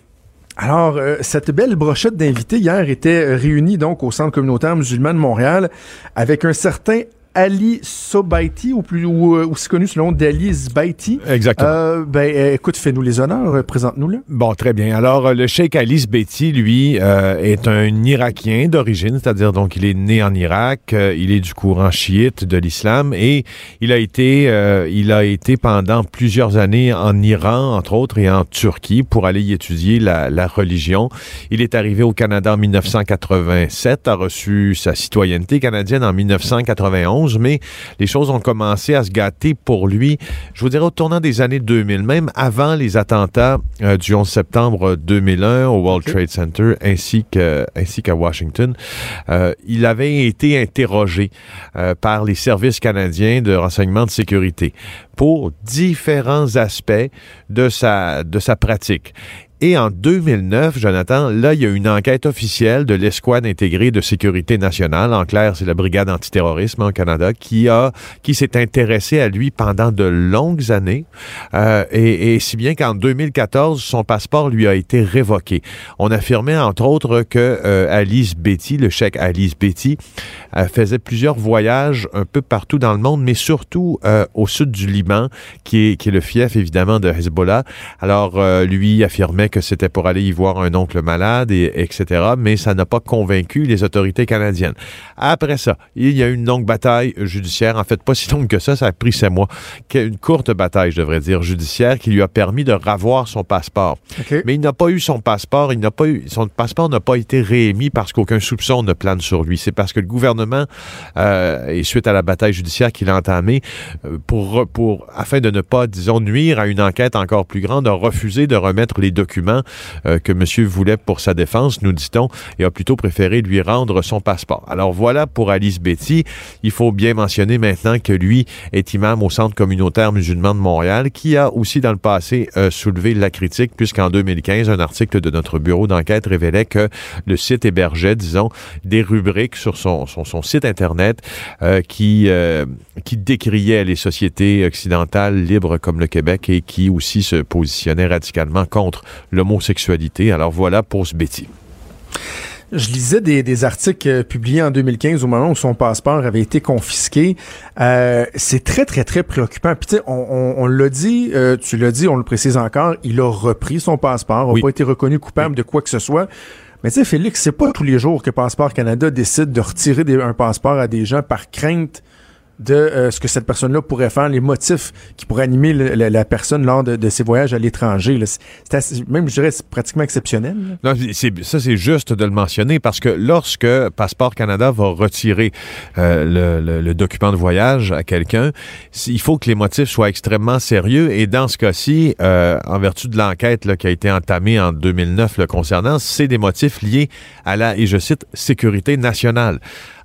Alors, euh, cette belle brochette d'invités hier était réunie donc au Centre communautaire musulman de Montréal avec un certain Ali Sobaiti, ou plus ou, euh, aussi connu sous le nom d'Ali Zbaiti. Exactement. Euh, ben, euh, écoute, fais-nous les honneurs, présente-nous-le. Bon, très bien. Alors, le cheikh Ali Zbaiti, lui, est un Irakien d'origine, c'est-à-dire donc il est né en Irak, il est du courant chiite de l'islam et il a été, il a été pendant plusieurs années en Iran, entre autres, et en Turquie pour aller y étudier la, la religion. Il est arrivé au Canada en 1987, a reçu sa citoyenneté canadienne en 1991 mais les choses ont commencé à se gâter pour lui, je vous dirais, au tournant des années 2000, même avant les attentats euh, du 11 septembre 2001 au World Trade Center ainsi qu'à ainsi Washington. Euh, il avait été interrogé euh, par les services canadiens de renseignement de sécurité. pour différents aspects de sa, de sa pratique. Et en 2009, Jonathan, là, il y a une enquête officielle de l'escouade intégrée de sécurité nationale. En clair, c'est la brigade antiterrorisme en Canada qui a, qui s'est intéressée à lui pendant de longues années. Euh, et, si bien qu'en 2014, son passeport lui a été révoqué. On affirmait entre autres que euh, Alice Betty, le chèque Alice Betty, euh, faisait plusieurs voyages un peu partout dans le monde, mais surtout au sud du Liban, qui est, qui est le fief évidemment de Hezbollah. Alors, lui affirmait que c'était pour aller y voir un oncle malade, et, etc., mais ça n'a pas convaincu les autorités canadiennes. Après ça, il y a eu une longue bataille judiciaire, en fait pas si longue que ça, ça a pris sept mois, une courte bataille, je devrais dire, judiciaire, qui lui a permis de ravoir son passeport. Mais il n'a pas eu son passeport, il n'a pas eu, son passeport n'a pas été réémis parce qu'aucun soupçon ne plane sur lui. C'est parce que le gouvernement, euh, et suite à la bataille judiciaire qu'il a entamée, euh, pour, pour, afin de ne pas, disons, nuire à une enquête encore plus grande, a refusé de remettre les documents euh, que monsieur voulait pour sa défense, nous dit-on, et a plutôt préféré lui rendre son passeport. Alors voilà pour Alice Betty. Il faut bien mentionner maintenant que lui est imam au Centre communautaire musulman de Montréal, qui a aussi dans le passé euh, soulevé la critique, puisqu'en 2015, un article de notre bureau d'enquête révélait que le site hébergeait, disons, des rubriques sur son, site Internet euh, qui, euh, qui décriaient les sociétés occidentales libres comme le Québec et qui aussi se positionnaient radicalement contre l'homosexualité. Alors voilà pour ce Betty. Je lisais des, des, articles publiés en 2015 au moment où son passeport avait été confisqué. Euh, c'est très, très, très préoccupant. Puis tu sais, on, on, on l'a dit, euh, tu l'as dit, on le précise encore, il a repris son passeport, n'a Oui. pas été reconnu coupable Oui. de quoi que ce soit. Mais tu sais, Félix, c'est pas tous les jours que Passeport Canada décide de retirer des- un passeport à des gens par crainte de euh, ce que cette personne-là pourrait faire, les motifs qui pourraient animer la, personne lors de, ses voyages à l'étranger. C'est- même, je dirais, c'est pratiquement exceptionnel. ça, c'est juste de le mentionner parce que lorsque Passeport Canada va retirer euh, le, document de voyage à quelqu'un, il faut que les motifs soient extrêmement sérieux. Et dans ce cas-ci, euh, en vertu de l'enquête qui a été entamée en 2009 le concernant, c'est des motifs liés à la, et je cite, sécurité nationale.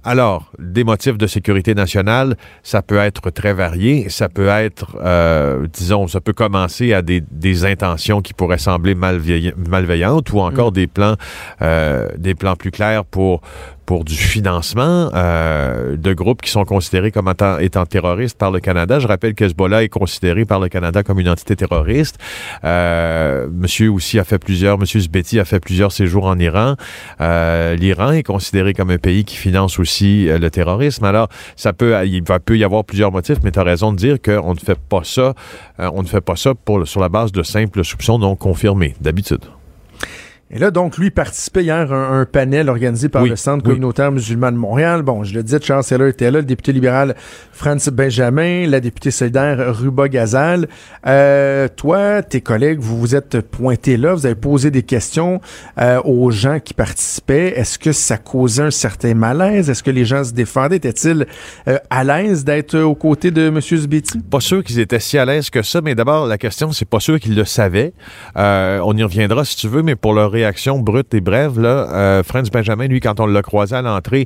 Alors, des motifs de sécurité nationale, ça peut être très varié. Ça peut être, euh, disons, ça peut commencer à des, des intentions qui pourraient sembler malveilla- malveillantes ou encore des plans, euh, des plans plus clairs pour pour du financement euh, de groupes qui sont considérés comme étant, terroristes par le Canada. Je rappelle que Hezbollah est considéré par le Canada comme une entité terroriste. Euh, monsieur aussi a fait plusieurs, Monsieur Zbeti a fait plusieurs séjours en Iran. Euh, L'Iran est considéré comme un pays qui finance aussi le terrorisme. Alors, ça peut, il peut y avoir plusieurs motifs, mais tu as raison de dire qu'on ne fait pas ça, on ne fait pas ça pour, sur la base de simples soupçons non confirmés, d'habitude. Et là, donc, lui participait hier à un, un panel organisé par Oui, le Centre oui. communautaire musulman de Montréal. Bon, je le disais, Charles Seller était là, le député libéral Franz Benjamin, la députée solidaire Ruba Gazal. Euh, toi, tes collègues, vous vous êtes pointés là, vous avez posé des questions euh, aux gens qui participaient. Est-ce que ça causait un certain malaise? Est-ce que les gens se défendaient? Étaient-ils euh, à l'aise d'être aux côtés de M. Zbeti? Pas sûr qu'ils étaient si à l'aise que ça, mais d'abord, la question, c'est pas sûr qu'ils le savaient. Euh, on y reviendra si tu veux, mais pour leur réaction brute et brève, là, euh, Franz Benjamin, lui, quand on l'a croisé à l'entrée,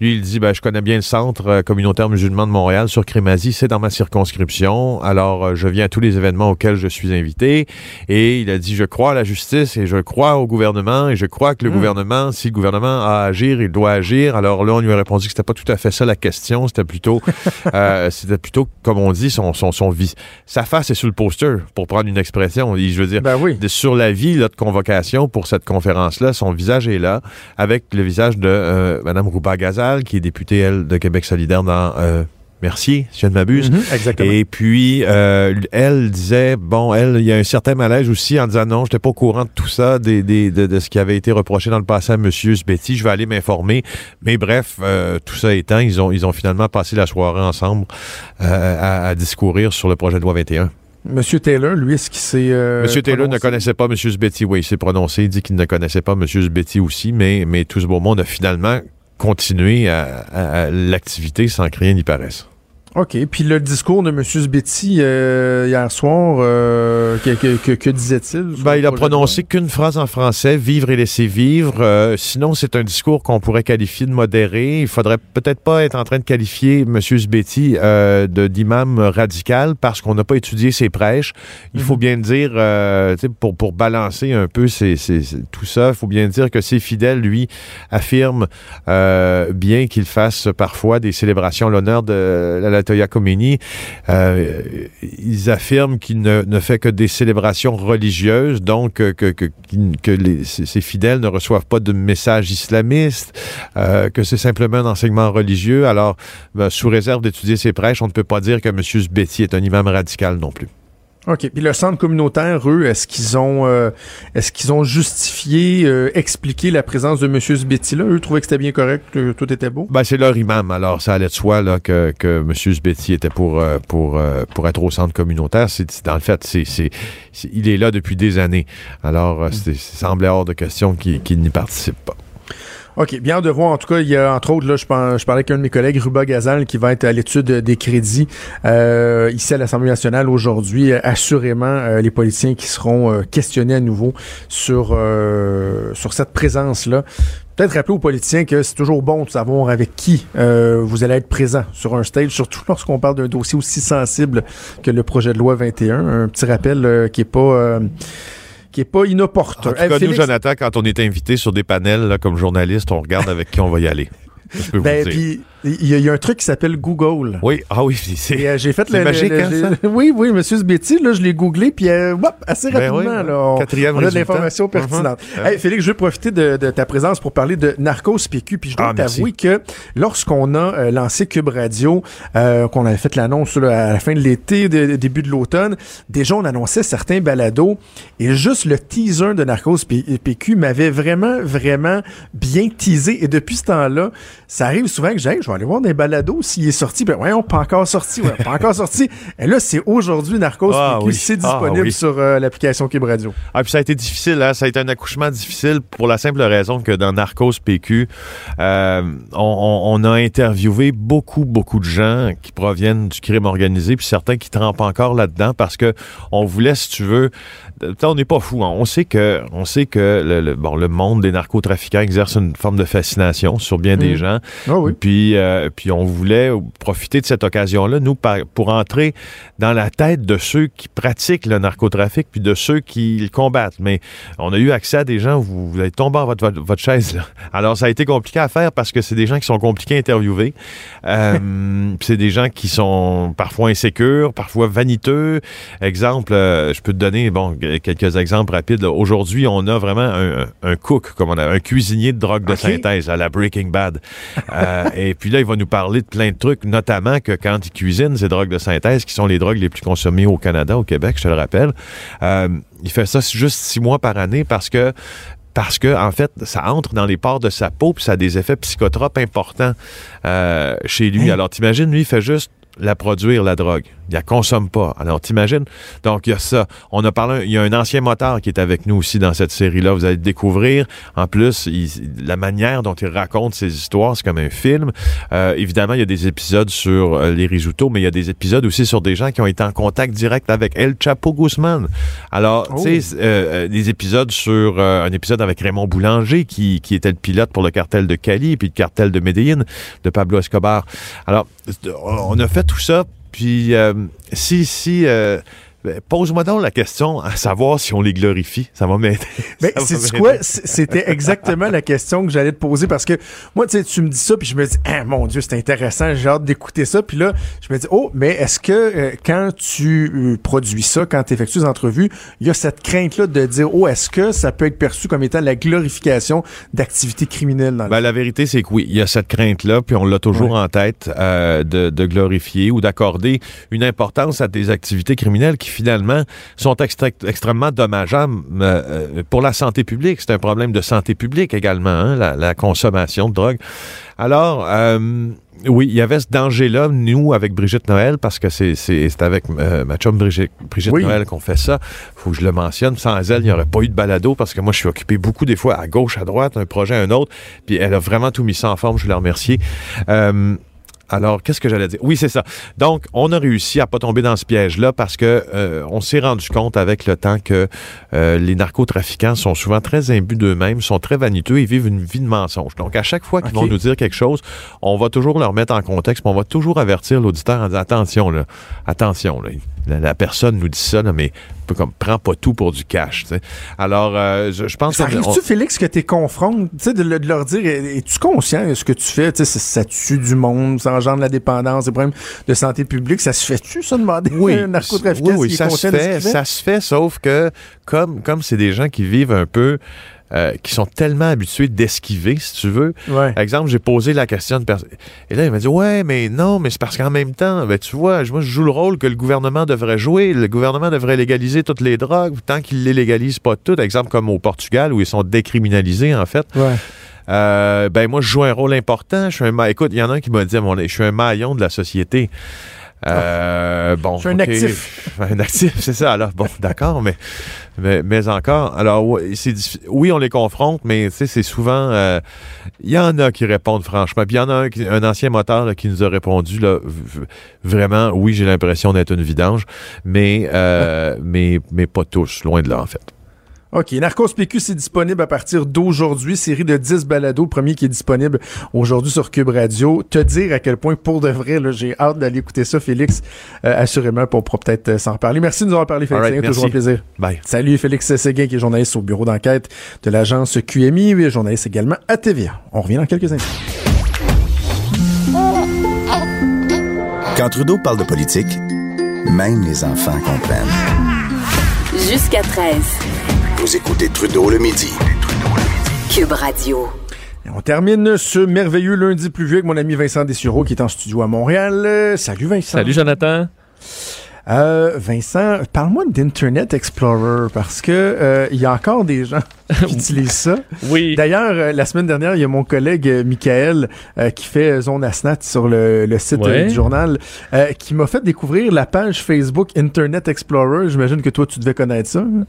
lui, il dit, ben, je connais bien le centre euh, communautaire musulman de Montréal sur Crémazie, c'est dans ma circonscription, alors euh, je viens à tous les événements auxquels je suis invité, et il a dit, je crois à la justice et je crois au gouvernement, et je crois que le gouvernement, si le gouvernement a à agir, il doit agir. Alors là, on lui a répondu que c'était pas tout à fait ça la question, c'était plutôt, euh, c'était plutôt, comme on dit, son, son, son vis. Sa face est sur le poster, pour prendre une expression. Je veux dire, Ben oui. de- sur la vie là, de convocation pour cette conférence-là, son visage est là, avec le visage de euh, Mme Rouba Gazal, qui est députée, elle, de Québec solidaire dans euh, Mercier, si je ne m'abuse. Mhm, exactement. Et puis, euh, elle disait, bon, elle, il y a un certain malaise aussi en disant non, j'étais pas au courant de tout ça, des, des- de, de ce qui avait été reproché dans le passé à M. Betty, je vais aller m'informer. Mais bref, euh, tout ça étant, ils ont, ils ont finalement passé la soirée ensemble euh, à, à discourir sur le projet de loi 21. Monsieur Taylor, lui, est-ce qu'il s'est... euh, Monsieur Taylor ne connaissait pas M. Zbetti. Oui, il s'est prononcé. Il dit qu'il ne connaissait pas M. Zbetti aussi, mais, mais tout ce beau monde a finalement continué à, à- à l'activité sans que rien n'y paraisse. OK. Puis le discours de M. Sbetti euh, hier soir, euh, que, que- que- que disait-il? Ben, il a prononcé qu'une phrase en français, vivre et laisser vivre. Euh, sinon, c'est un discours qu'on pourrait qualifier de modéré. Il faudrait peut-être pas être en train de qualifier M. Sbetti euh, de d'imam radical parce qu'on n'a pas étudié ses prêches. Il faut bien dire, euh, pour, pour balancer un peu ces- tout ça, il faut bien dire que ses fidèles, lui, affirment euh, bien qu'il fasse parfois des célébrations à l'honneur de la Toya Khomeini. Euh, ils affirment qu'il ne, fait que des célébrations religieuses, donc euh, que, que, ses fidèles ne reçoivent pas de messages islamistes, euh, que c'est simplement un enseignement religieux. Alors, ben, sous réserve d'étudier ses prêches, on ne peut pas dire que M. Sbetti est un imam radical non plus. OK. Puis le centre communautaire, eux, est-ce qu'ils ont euh, est-ce qu'ils ont justifié, euh, expliqué la présence de M. Sbetti là? Eux trouvaient que c'était bien correct, que tout était beau? Ben, c'est leur imam, alors ça allait de soi là, que, que M. Sbetti était pour, euh, pour, euh, pour être au centre communautaire. C'est, dans le fait, c'est, c'est- c'est- il est là depuis des années. Alors, euh, c'est, ça semblait hors de question qu'il, qu'il n'y participe pas. OK, bien de voir. En tout cas, il y a entre autres, là, je, par- je parlais avec un de mes collègues, Ruba Gazal, qui va être à l'étude des crédits euh, ici à l'Assemblée nationale aujourd'hui. Euh, Assurément, euh, les politiciens qui seront euh, questionnés à nouveau sur, sur cette présence-là. Peut-être rappeler aux politiciens que c'est toujours bon de savoir avec qui vous allez être présent sur un stage, surtout lorsqu'on parle d'un dossier aussi sensible que le projet de loi 21. Un petit rappel qui est pas... qui est pas inopportun. En tout Hey, cas, nous, Félix- Jonathan, quand on est invité sur des panels là, comme journaliste, on regarde avec qui on va y aller. Je peux vous Ben, dire. Il y, a- il y a un truc qui s'appelle Google. Oui, ah oui, c'est- euh, j'ai fait le, magique, le- hein, ça? Oui, oui, Monsieur Sbetti, là, je l'ai googlé, puis euh, hop, assez Ben rapidement, oui, là, on, quatrième on a de l'information pertinente. Mhm. Hey, Félix, je veux profiter de, de ta présence pour parler de Narcos PQ, puis je dois Ah, t'avouer que lorsqu'on a euh, lancé Cube Radio, euh, qu'on avait fait l'annonce à la fin de l'été, début de l'automne, déjà on annonçait certains balados, et juste le teaser de Narcos PQ m'avait vraiment, vraiment bien teasé, et depuis ce temps-là, ça arrive souvent que j'ai, je vais aller voir des balados s'il est sorti, ben voyons, pas encore sorti, ouais, pas encore sorti. Et là, c'est aujourd'hui Narcos Ah PQ, oui. c'est Ah disponible oui. sur euh, l'application Cube Radio. Ah, puis ça a été difficile, hein? ça a été un accouchement difficile pour la simple raison que dans Narcos PQ, euh, on, on- a interviewé beaucoup, beaucoup de gens qui proviennent du crime organisé, puis certains qui trempent encore là-dedans parce que on voulait, si tu veux, on n'est pas fou. hein. On sait que, on sait que le, le- bon, le monde des narcotrafiquants exerce une forme de fascination sur bien des Mhm. gens. Ah oui. Puis, euh, puis on voulait profiter de cette occasion-là, nous, pour entrer dans la tête de ceux qui pratiquent le narcotrafic, puis de ceux qui le combattent. Mais on a eu accès à des gens, vous, vous allez tomber en votre, votre, votre chaise. Là. Alors, ça a été compliqué à faire parce que c'est des gens qui sont compliqués à interviewer. Euh, c'est des gens qui sont parfois insécures, parfois vaniteux. Exemple, euh, je peux te donner bon, quelques exemples rapides. Aujourd'hui, on a vraiment un, un cook, comme on a, un cuisinier de drogue de synthèse à la Breaking Bad. Euh, et puis là, il va nous parler de plein de trucs, notamment que quand il cuisine ces drogues de synthèse, qui sont les drogues les plus consommées au Canada, au Québec, je te le rappelle, euh, il fait ça juste six mois par année parce que parce que en fait, ça entre dans les pores de sa peau, puis ça a des effets psychotropes importants euh, chez lui. Alors, t'imagines, lui, il fait juste la produire, la drogue. Il la consomme pas. Alors, t'imagines? Donc, il y a ça. On a parlé, il y a un ancien moteur qui est avec nous aussi dans cette série-là. Vous allez le découvrir. En plus, il- la manière dont il raconte ses histoires, c'est comme un film. Euh, évidemment, il y a des épisodes sur euh, les Risuto, mais il y a des épisodes aussi sur des gens qui ont été en contact direct avec El Chapo Guzman. Alors, Oh. tu sais, euh, euh, des épisodes sur euh, un épisode avec Raymond Boulanger, qui, qui était le pilote pour le cartel de Cali, puis le cartel de Medellín, de Pablo Escobar. Alors, on a fait tout ça, puis euh, si, si, euh, pose-moi donc la question à savoir si on les glorifie. Ça va m'aider. Ben, va c'est quoi? C'était exactement la question que j'allais te poser parce que moi, tu sais, tu me dis ça, puis je me dis, ah mon Dieu, c'est intéressant, j'ai hâte d'écouter ça. Puis là, je me dis, oh, mais est-ce que euh, quand tu euh, produis ça, quand tu effectues des entrevues, il y a cette crainte-là de dire, oh, est-ce que ça peut être perçu comme étant la glorification d'activités criminelles dans Ben, la vérité, c'est que oui, il y a cette crainte-là, puis on l'a toujours en tête euh, de, de glorifier ou d'accorder une importance à des activités criminelles qui finalement sont extra- extrêmement dommageables euh, euh, pour la santé publique. C'est un problème de santé publique également, hein, la, la consommation de drogue. Alors, euh, oui, il y avait ce danger-là, nous, avec Brigitte Noël, parce que c'est avec euh, ma chum Brigitte, Brigitte Oui. Noël qu'on fait ça. faut que je le mentionne. Sans elle, il n'y aurait pas eu de balado, parce que moi, je suis occupé beaucoup des fois à gauche, à droite, un projet, un autre. Puis elle a vraiment tout mis ça en forme, je voulais la remercier. Euh, Alors, qu'est-ce que j'allais dire? Oui, c'est ça. Donc, on a réussi à pas tomber dans ce piège-là parce que euh, on s'est rendu compte avec le temps que euh, les narcotrafiquants sont souvent très imbus d'eux-mêmes, sont très vaniteux et vivent une vie de mensonge. Donc, à chaque fois qu'ils vont nous dire quelque chose, on va toujours leur mettre en contexte, puis on va toujours avertir l'auditeur en disant attention, là, attention, là, la, la personne nous dit ça, là, mais peu comme prends pas tout pour du cash. tu sais. Alors, euh, je, je pense Ça arrive-tu, Félix, que t'es confrontes, tu sais, de, de leur dire, es- es-tu conscient de ce que tu fais, tu sais, ça, ça tue du monde, ça engendre la dépendance, des problèmes de santé publique, ça se fait-tu, ça, demander Oui, un narcotrafiquant oui, oui, ça se fait, fait? ça se fait, sauf que comme comme c'est des gens qui vivent un peu, euh, qui sont tellement habitués d'esquiver, si tu veux. Ouais. Par exemple, j'ai posé la question de personne. Et là, il m'a dit Ouais, mais non, mais c'est parce qu'en même temps, ben, tu vois, moi, je joue le rôle que le gouvernement devrait jouer. Le gouvernement devrait légaliser toutes les drogues tant qu'il ne les légalise pas toutes. Exemple, comme au Portugal, où ils sont décriminalisés, en fait. Ouais. Euh, ben moi, je joue un rôle important. Je suis un ma- Écoute, il y en a un qui m'a dit, mon- je suis un maillon de la société. Euh, bon, Je suis un actif. Un actif, c'est ça. Alors, bon, d'accord, mais, mais, mais encore. Alors, oui, on les confronte, mais tu sais, c'est souvent. euh, Il y en a qui répondent franchement. Puis il y en a un, un ancien moteur là, qui nous a répondu là, vraiment, oui, j'ai l'impression d'être une vidange, mais, euh, mais, mais pas tous, loin de là, en fait. OK. Narcos PQ, c'est disponible à partir d'aujourd'hui. Série de 10 balados. Premier qui est disponible aujourd'hui sur Cube Radio. Te dire à quel point, pour de vrai, là, j'ai hâte d'aller écouter ça, Félix. Euh, assurément, pour, on pourra peut-être euh, s'en reparler. Merci de nous avoir parlé, Félix. Right, C'est toujours un plaisir. Bye. Salut, Félix Séguin, qui est journaliste au bureau d'enquête de l'agence QMI, et journaliste également à TVA. On revient dans quelques instants. Quand Trudeau parle de politique, même les enfants comprennent. Jusqu'à 13. Vous écoutez Trudeau le midi. Cube Radio. Et on termine ce merveilleux lundi pluvieux avec mon ami Vincent Dessureau qui est en studio à Montréal. Euh, salut Vincent. Salut Jonathan. Euh, Vincent, parle-moi d'Internet Explorer parce que euh, il y a encore des gens qui utilisent ça. Oui. D'ailleurs, euh, la semaine dernière, il y a mon collègue euh, Michael euh, qui fait Zone Asnat sur le, le site Ouais. du journal euh, qui m'a fait découvrir la page Facebook Internet Explorer. J'imagine que toi, tu devais connaître ça. hein?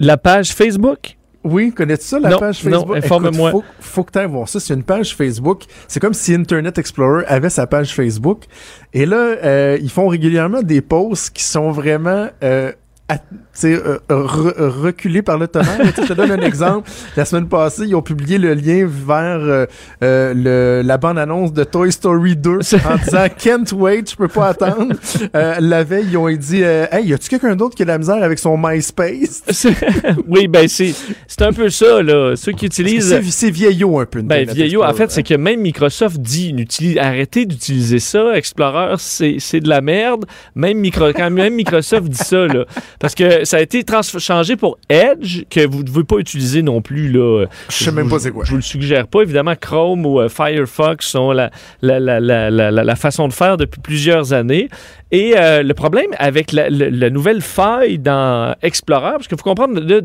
La page Facebook? Oui, connais-tu ça, la Non, page non, Facebook? informe-moi. Écoute, faut, faut que tu ailles voir ça. C'est une page Facebook. C'est comme si Internet Explorer avait sa page Facebook. Et là, euh, ils font régulièrement des posts qui sont vraiment... Euh, à- sais, euh, re- reculés par le tonnerre. Je te donne un exemple. La semaine passée, ils ont publié le lien vers euh, euh, le, la bande-annonce de Toy Story 2 en disant « Can't wait, je peux pas attendre Euh, La veille, ils ont dit euh, Hey, y a-tu quelqu'un d'autre qui a de la misère avec son MySpace? » oui, ben c'est c'est un peu ça là. Ceux qui utilisent C'est vieillot un peu. ben vieillot, en fait, c'est que même Microsoft dit arrêtez d'utiliser ça. Explorer, c'est c'est de la merde. Même micro, quand même Microsoft dit ça là, parce que ça a été changé pour Edge que vous ne devez pas utiliser non plus là. Je sais même pas c'est quoi. Je vous le suggère pas. Évidemment, Chrome ou euh, Firefox sont la, la, la, la, la, la- la façon de faire depuis plusieurs années. Et euh, le problème avec la, la- la nouvelle faille dans Explorer, parce qu'il faut comprendre, le-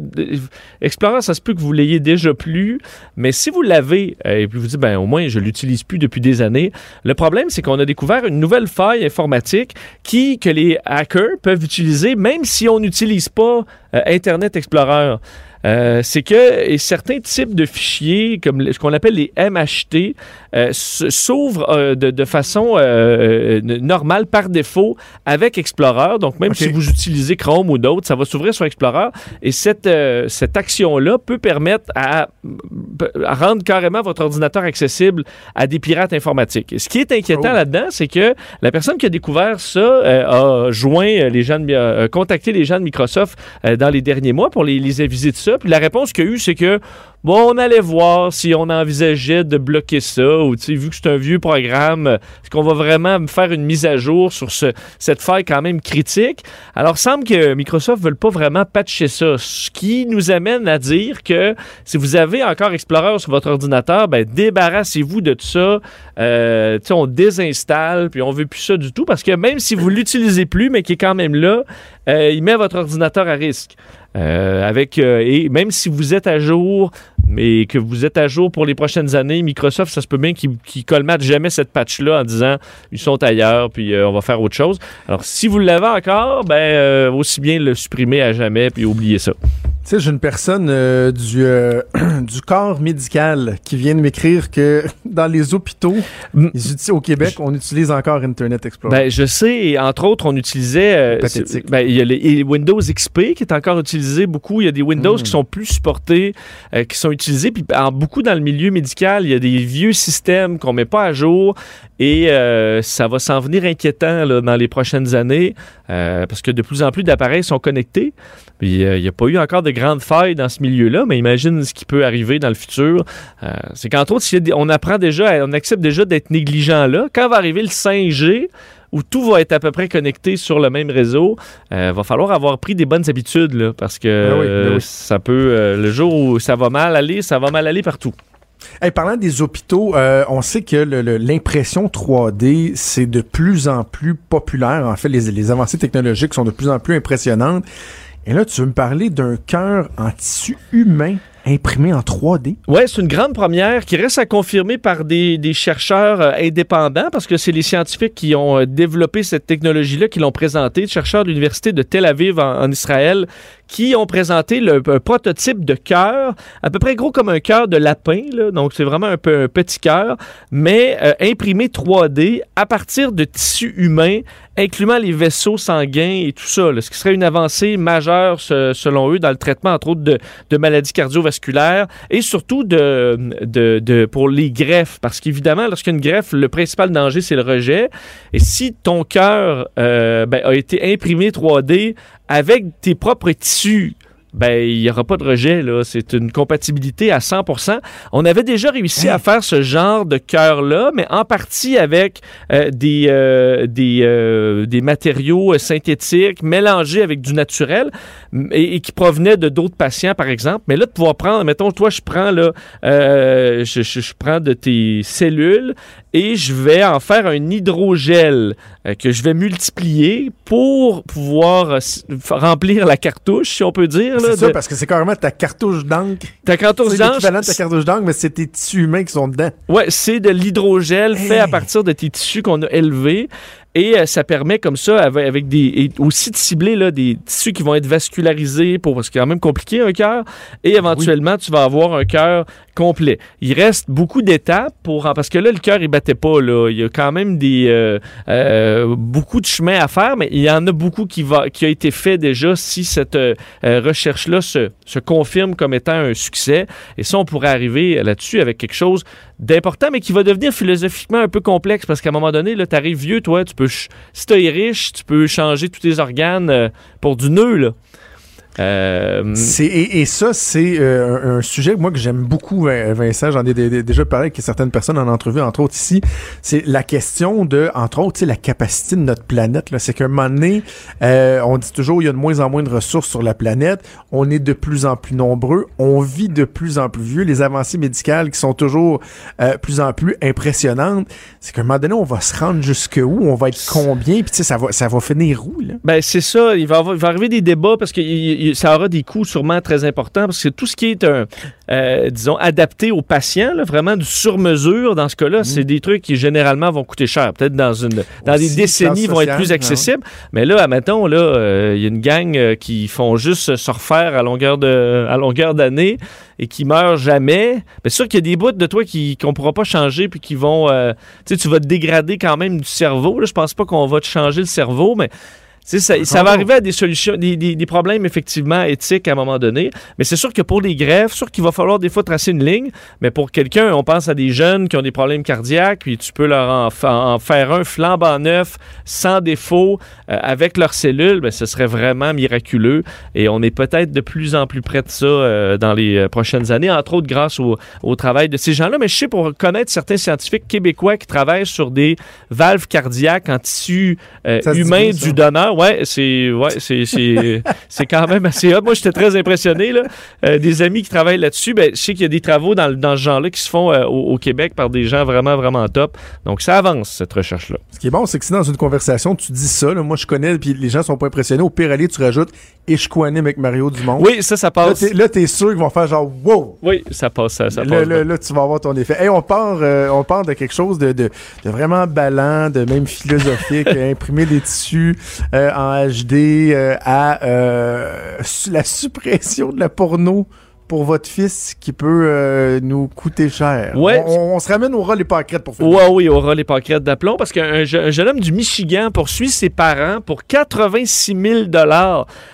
Explorer, ça se peut que vous l'ayez déjà plus, mais si vous l'avez, euh, et puis vous dites, ben au moins je l'utilise plus depuis des années, le problème, c'est qu'on a découvert une nouvelle faille informatique qui, que les hackers peuvent utiliser, même si on n'utilise pas euh, Internet Explorer. Euh, c'est que et certains types de fichiers, comme ce qu'on appelle les MHT, euh, s'ouvrent euh, de, de façon normale par défaut avec Explorer. Donc, même si vous utilisez Chrome ou d'autres, ça va s'ouvrir sur Explorer. Et cette, cette action-là peut permettre à, à rendre carrément votre ordinateur accessible à des pirates informatiques. Et ce qui est inquiétant Oh. là-dedans, c'est que la personne qui a découvert ça a joint les gens de, contacté les gens de Microsoft dans les derniers mois pour les, les aviser de ça. Puis la réponse qu'il y a eu, c'est que bon, on allait voir si on envisageait de bloquer ça ou vu que c'est un vieux programme, est-ce qu'on va vraiment faire une mise à jour sur ce, cette faille quand même critique? Alors, semble que Microsoft ne veut pas vraiment patcher ça, ce qui nous amène à dire que si vous avez encore Explorer sur votre ordinateur, ben, débarrassez-vous de tout ça. Euh, on désinstalle, puis on veut plus ça du tout, parce que même si vous l'utilisez plus, mais qui est quand même là, euh, il met votre ordinateur à risque. Euh, avec euh, et même si vous êtes à jour, mais que vous êtes à jour pour les prochaines années, Microsoft, ça se peut bien qu'ils qu'ils colmatent jamais cette patch-là en disant ils sont ailleurs, puis euh, on va faire autre chose. Alors, si vous l'avez encore, ben euh, aussi bien le supprimer à jamais, puis oublier ça. Tu sais, j'ai une personne euh, du, euh, du corps médical qui vient de m'écrire que dans les hôpitaux, Mm. ils au Québec, on utilise encore Internet Explorer. Ben, je sais, et entre autres, on utilisait. euh, ben, il y a les, Windows XP qui est encore utilisé beaucoup. Il y a des Windows Mm. qui sont plus supportés, euh, qui sont utilisés. Puis, beaucoup dans le milieu médical, il y a des vieux systèmes qu'on met pas à jour et ça va s'en venir inquiétant là, dans les prochaines années parce que de plus en plus d'appareils sont connectés. Puis, il n'y a pas eu encore de grandes failles dans ce milieu-là, mais imagine ce qui peut arriver dans le futur. Euh, c'est qu'entre autres, on apprend déjà, on accepte déjà d'être négligent là. Quand va arriver le 5G, où tout va être à peu près connecté sur le même réseau, euh, va falloir avoir pris des bonnes habitudes là, parce que Ben oui, ben euh, ça peut, euh, le jour où ça va mal aller, ça va mal aller partout. Hey, parlant des hôpitaux, euh, on sait que l'impression 3D, c'est de plus en plus populaire. En fait, les, les avancées technologiques sont de plus en plus impressionnantes. Et là, tu veux me parler d'un cœur en tissu humain imprimé en 3D? Ouais, c'est une grande première qui reste à confirmer par des, des chercheurs euh, indépendants parce que c'est les scientifiques qui ont euh, développé cette technologie-là, qui l'ont présentée, chercheurs de l'Université de Tel Aviv en Israël, qui ont présenté le un prototype de cœur, à peu près gros comme un cœur de lapin, donc c'est vraiment un, peu, un petit cœur, mais euh, imprimé 3D à partir de tissus humains, incluant les vaisseaux sanguins et tout ça, ce qui serait une avancée majeure selon eux dans le traitement, entre autres, de, maladies cardiovasculaires et surtout pour les greffes. Parce qu'évidemment, lorsqu'il y a une greffe, le principal danger, c'est le rejet. Et si ton cœur euh, ben, a été imprimé 3D avec tes propres tissus, ben, il n'y aura pas de rejet. là. C'est une compatibilité à 100% On avait déjà réussi à faire ce genre de cœur-là, mais en partie avec euh, des, euh, des, euh, des matériaux euh, synthétiques mélangés avec du naturel et, et qui provenaient de d'autres patients, par exemple. Mais là, de pouvoir prendre, mettons, toi, je prends, là, je, je- je prends de tes cellules et je vais en faire un hydrogel euh, que je vais multiplier pour pouvoir euh, remplir la cartouche, si on peut dire. C'est ça, de- parce que c'est carrément ta cartouche d'encre. ta cartouche C'est d'encre, l'équivalent de ta cartouche d'encre, mais c'est tes tissus humains qui sont dedans. Ouais, c'est de l'hydrogel fait à partir de tes tissus qu'on a élevés. Et euh, ça permet comme ça, avec, avec des. Et aussi de cibler là, des tissus qui vont être vascularisés pour. Parce que c'est quand même compliqué un cœur. Et éventuellement, tu vas avoir un cœur complet. Il reste beaucoup d'étapes pour. Parce que là, le cœur, il battait pas. Là. Il y a quand même euh, euh, beaucoup de chemin à faire, mais il y en a beaucoup qui, va, a été fait déjà si cette euh, euh, recherche-là se, confirme comme étant un succès. Et ça, on pourrait arriver là-dessus avec quelque chose d'important, mais qui va devenir philosophiquement un peu complexe parce qu'à un moment donné, là, t'arrives vieux, toi, tu peux, si t'es riche, tu peux changer tous tes organes pour du nœud, là. Euh, et, et ça, c'est euh, un, sujet, moi, que j'aime beaucoup, Vin- Vincent. J'en ai dé- dé- déjà parlé avec certaines personnes en entrevue, entre autres ici. C'est la question de, entre autres, la capacité de notre planète. C'est qu'à un moment donné, euh, on dit toujours, il y a de moins en moins de ressources sur la planète. On est de plus en plus nombreux. On vit de plus en plus vieux. Les avancées médicales qui sont toujours plus en plus impressionnantes. C'est qu'à un moment donné, on va se rendre jusque où? On va être combien? Puis ça va, ça va finir où, là? Ben, c'est ça. Il va, avoir- il va arriver des débats parce que il- il- ça aura des coûts sûrement très importants parce que tout ce qui est, un, euh, disons, adapté aux patients, là, vraiment du sur-mesure, dans ce cas-là, c'est des trucs qui généralement vont coûter cher. Peut-être dans, une, dans des décennies, vont être plus accessibles. Mais là, admettons, là, euh, il y a une gang euh, qui font juste se refaire à longueur de, à longueur d'année et qui meurent jamais. C'est sûr qu'il y a des bouts de toi qui, qu'on pourra pas changer puis qui vont, euh, tu sais, tu vas te dégrader quand même du cerveau. Là, je pense pas qu'on va te changer le cerveau, mais ça, ça va arriver à des solutions, des, des- des problèmes effectivement éthiques à un moment donné. Mais c'est sûr que pour les greffes, sûr qu'il va falloir des fois tracer une ligne. Mais pour quelqu'un, on pense à des jeunes qui ont des problèmes cardiaques, puis tu peux leur en, en faire un flambant neuf, sans défaut, euh, avec leurs cellules, ben, ce serait vraiment miraculeux. Et on est peut-être de plus en plus près de ça euh, dans les euh, prochaines années, entre autres grâce au, au travail de ces gens-là. Mais je sais pour connaître certains scientifiques québécois qui travaillent sur des valves cardiaques en tissu euh, humain du donneur. Ouais, c'est ouais, c'est c'est c'est quand même assez hot. Moi, j'étais très impressionné là. Euh, des amis qui travaillent là-dessus, ben je sais qu'il y a des travaux dans, dans ce genre-là qui se font euh, au, au Québec par des gens vraiment vraiment top. Donc ça avance cette recherche-là. Ce qui est bon, c'est que si dans une conversation, tu dis ça, là, moi je connais, puis les gens sont pas impressionnés, au pire aller, tu rajoutes Ishkwanim avec Mario Dumont. Oui, ça ça passe. là, t'es sûr qu'ils vont faire genre wow! Oui, ça passe ça, ça là, passe. là, là, tu vas avoir ton effet. Hey, on part, euh, on part de quelque chose de, de, de vraiment ballant, de même philosophique, imprimer des tissus. Euh, euh, en HD euh, à euh, la suppression de la porno pour votre fils qui peut euh, nous coûter cher. Ouais. On, on se ramène au ras les pâquerettes pour finir. Ouais, oui, aura les pancrètes d'aplomb parce qu'un je- un jeune homme du Michigan poursuit ses parents pour 86 000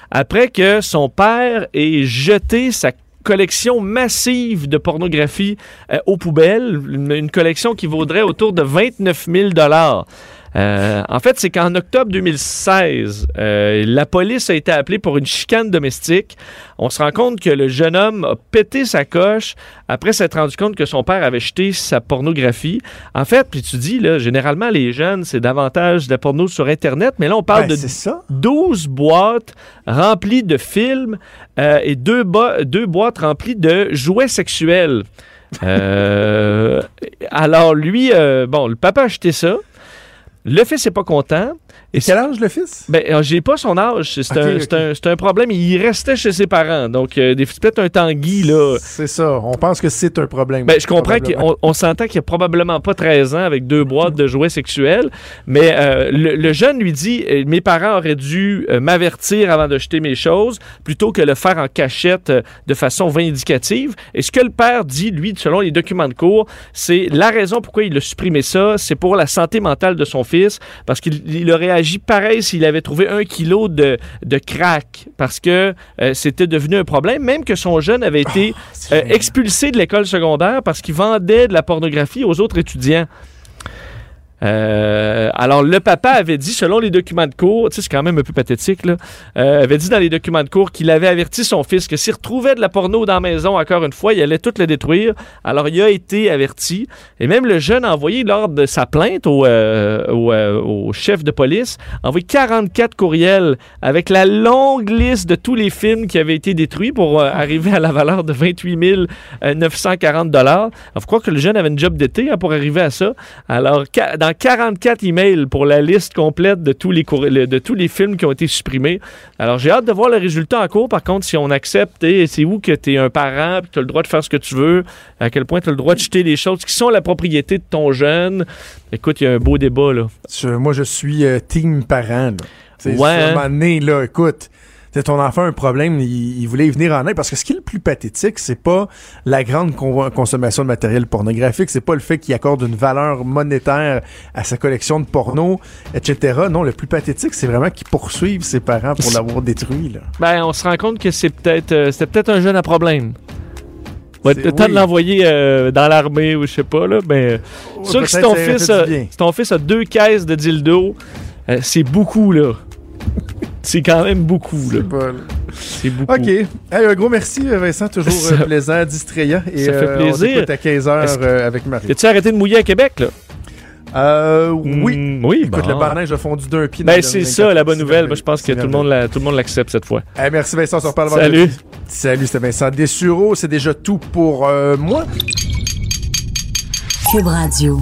après que son père ait jeté sa collection massive de pornographie euh, aux poubelles, une, une collection qui vaudrait autour de 29 000 euh, en fait, c'est qu'en octobre 2016, euh, la police a été appelée pour une chicane domestique. On se rend compte que le jeune homme a pété sa coche après s'être rendu compte que son père avait jeté sa pornographie. En fait, puis tu dis, là, généralement, les jeunes, c'est davantage de la porno sur Internet, mais là, on parle Ben, de c'est ça. 12 boîtes remplies de films euh, et deux, bo- deux boîtes remplies de jouets sexuels. Alors, lui, bon, le papa a acheté ça. Le fils n'est pas content. Et quel âge le fils? Ben, euh, j'ai pas son âge. C'est un, ok. c'est un- un problème. Il restait chez ses parents. Donc, euh, c'est peut-être un tanguy, là. C'est ça. On pense que c'est un problème. Ben, je comprends qu'on on s'entend qu'il a probablement pas 13 ans avec deux boîtes de jouets sexuels, mais euh, le, le jeune lui dit euh, Mes parents auraient dû m'avertir avant de jeter mes choses plutôt que le faire en cachette de façon vindicative. Et ce que le père dit, lui, selon les documents de cours, c'est la raison pourquoi il a supprimé ça, c'est pour la santé mentale de son fils, parce qu'il il aurait agi pareil s'il avait trouvé un kilo de, de crack, parce que euh, c'était devenu un problème, même que son jeune avait été C'est euh, expulsé de l'école secondaire parce qu'il vendait de la pornographie aux autres étudiants. Euh, alors, le papa avait dit, selon les documents de cours, c'est quand même un peu pathétique, là, euh, avait dit dans les documents de cours qu'il avait averti son fils que s'il retrouvait de la porno dans la maison, encore une fois, il allait tout le détruire. Alors, il a été averti. Et même le jeune a envoyé, lors de sa plainte au, euh, au, euh, au chef de police, a envoyé 44 courriels avec la longue liste de tous les films qui avaient été détruits pour euh, arriver à la valeur de 28 940 dollars. Faut croire que le jeune avait une job d'été hein, pour arriver à ça. Alors, ca- dans 44 emails pour la liste complète de tous les, de tous les films qui ont été supprimés. Alors, j'ai hâte de voir le résultat en cours. Par contre, si on accepte, et c'est où que tu es un parent, puis tu as le droit de faire ce que tu veux, à quel point tu as le droit de jeter les choses qui sont la propriété de ton jeune. Écoute, il y a un beau débat, là. Je- moi, je suis euh, team parent. là. C'est Ouais, hein? là, écoute, c'est ton enfant a un problème, il, il voulait y venir en aide. Parce que ce qui est le plus pathétique, c'est pas la grande con- consommation de matériel pornographique, c'est pas le fait qu'il accorde une valeur monétaire à sa collection de porno, etc. Non, le plus pathétique, c'est vraiment qu'il poursuive ses parents pour l'avoir détruit. Là. Ben, on se rend compte que c'est peut-être euh, c'était peut-être un jeune à problème. Ouais, le temps oui. de l'envoyer euh, dans l'armée ou je sais pas, là. Ben, Ouais, sûr que si ton, fils a, si ton fils a deux caisses de dildo, euh, c'est beaucoup, là. c'est quand même beaucoup, là. C'est pas- C'est beaucoup. OK. Hey, un gros merci, Vincent. Toujours Ça- euh, plaisant, distrayant. Et, ça fait euh, plaisir. On t'écoute à 15h Est-ce que- avec Marie. As-tu arrêté de mouiller à Québec, là? Euh, oui. Mm, oui, Écoute, bon. le barnage a fondu d'un pied. dans Ben, c'est 24 ça, la bonne c'est nouvelle. Moi, je pense que c'est tout le monde la- tout le monde l'accepte cette fois. Hey, merci Vincent, on se reparle Salut. vendredi. Salut, c'était Vincent Dessureau. C'est déjà tout pour euh, moi. Cube Radio.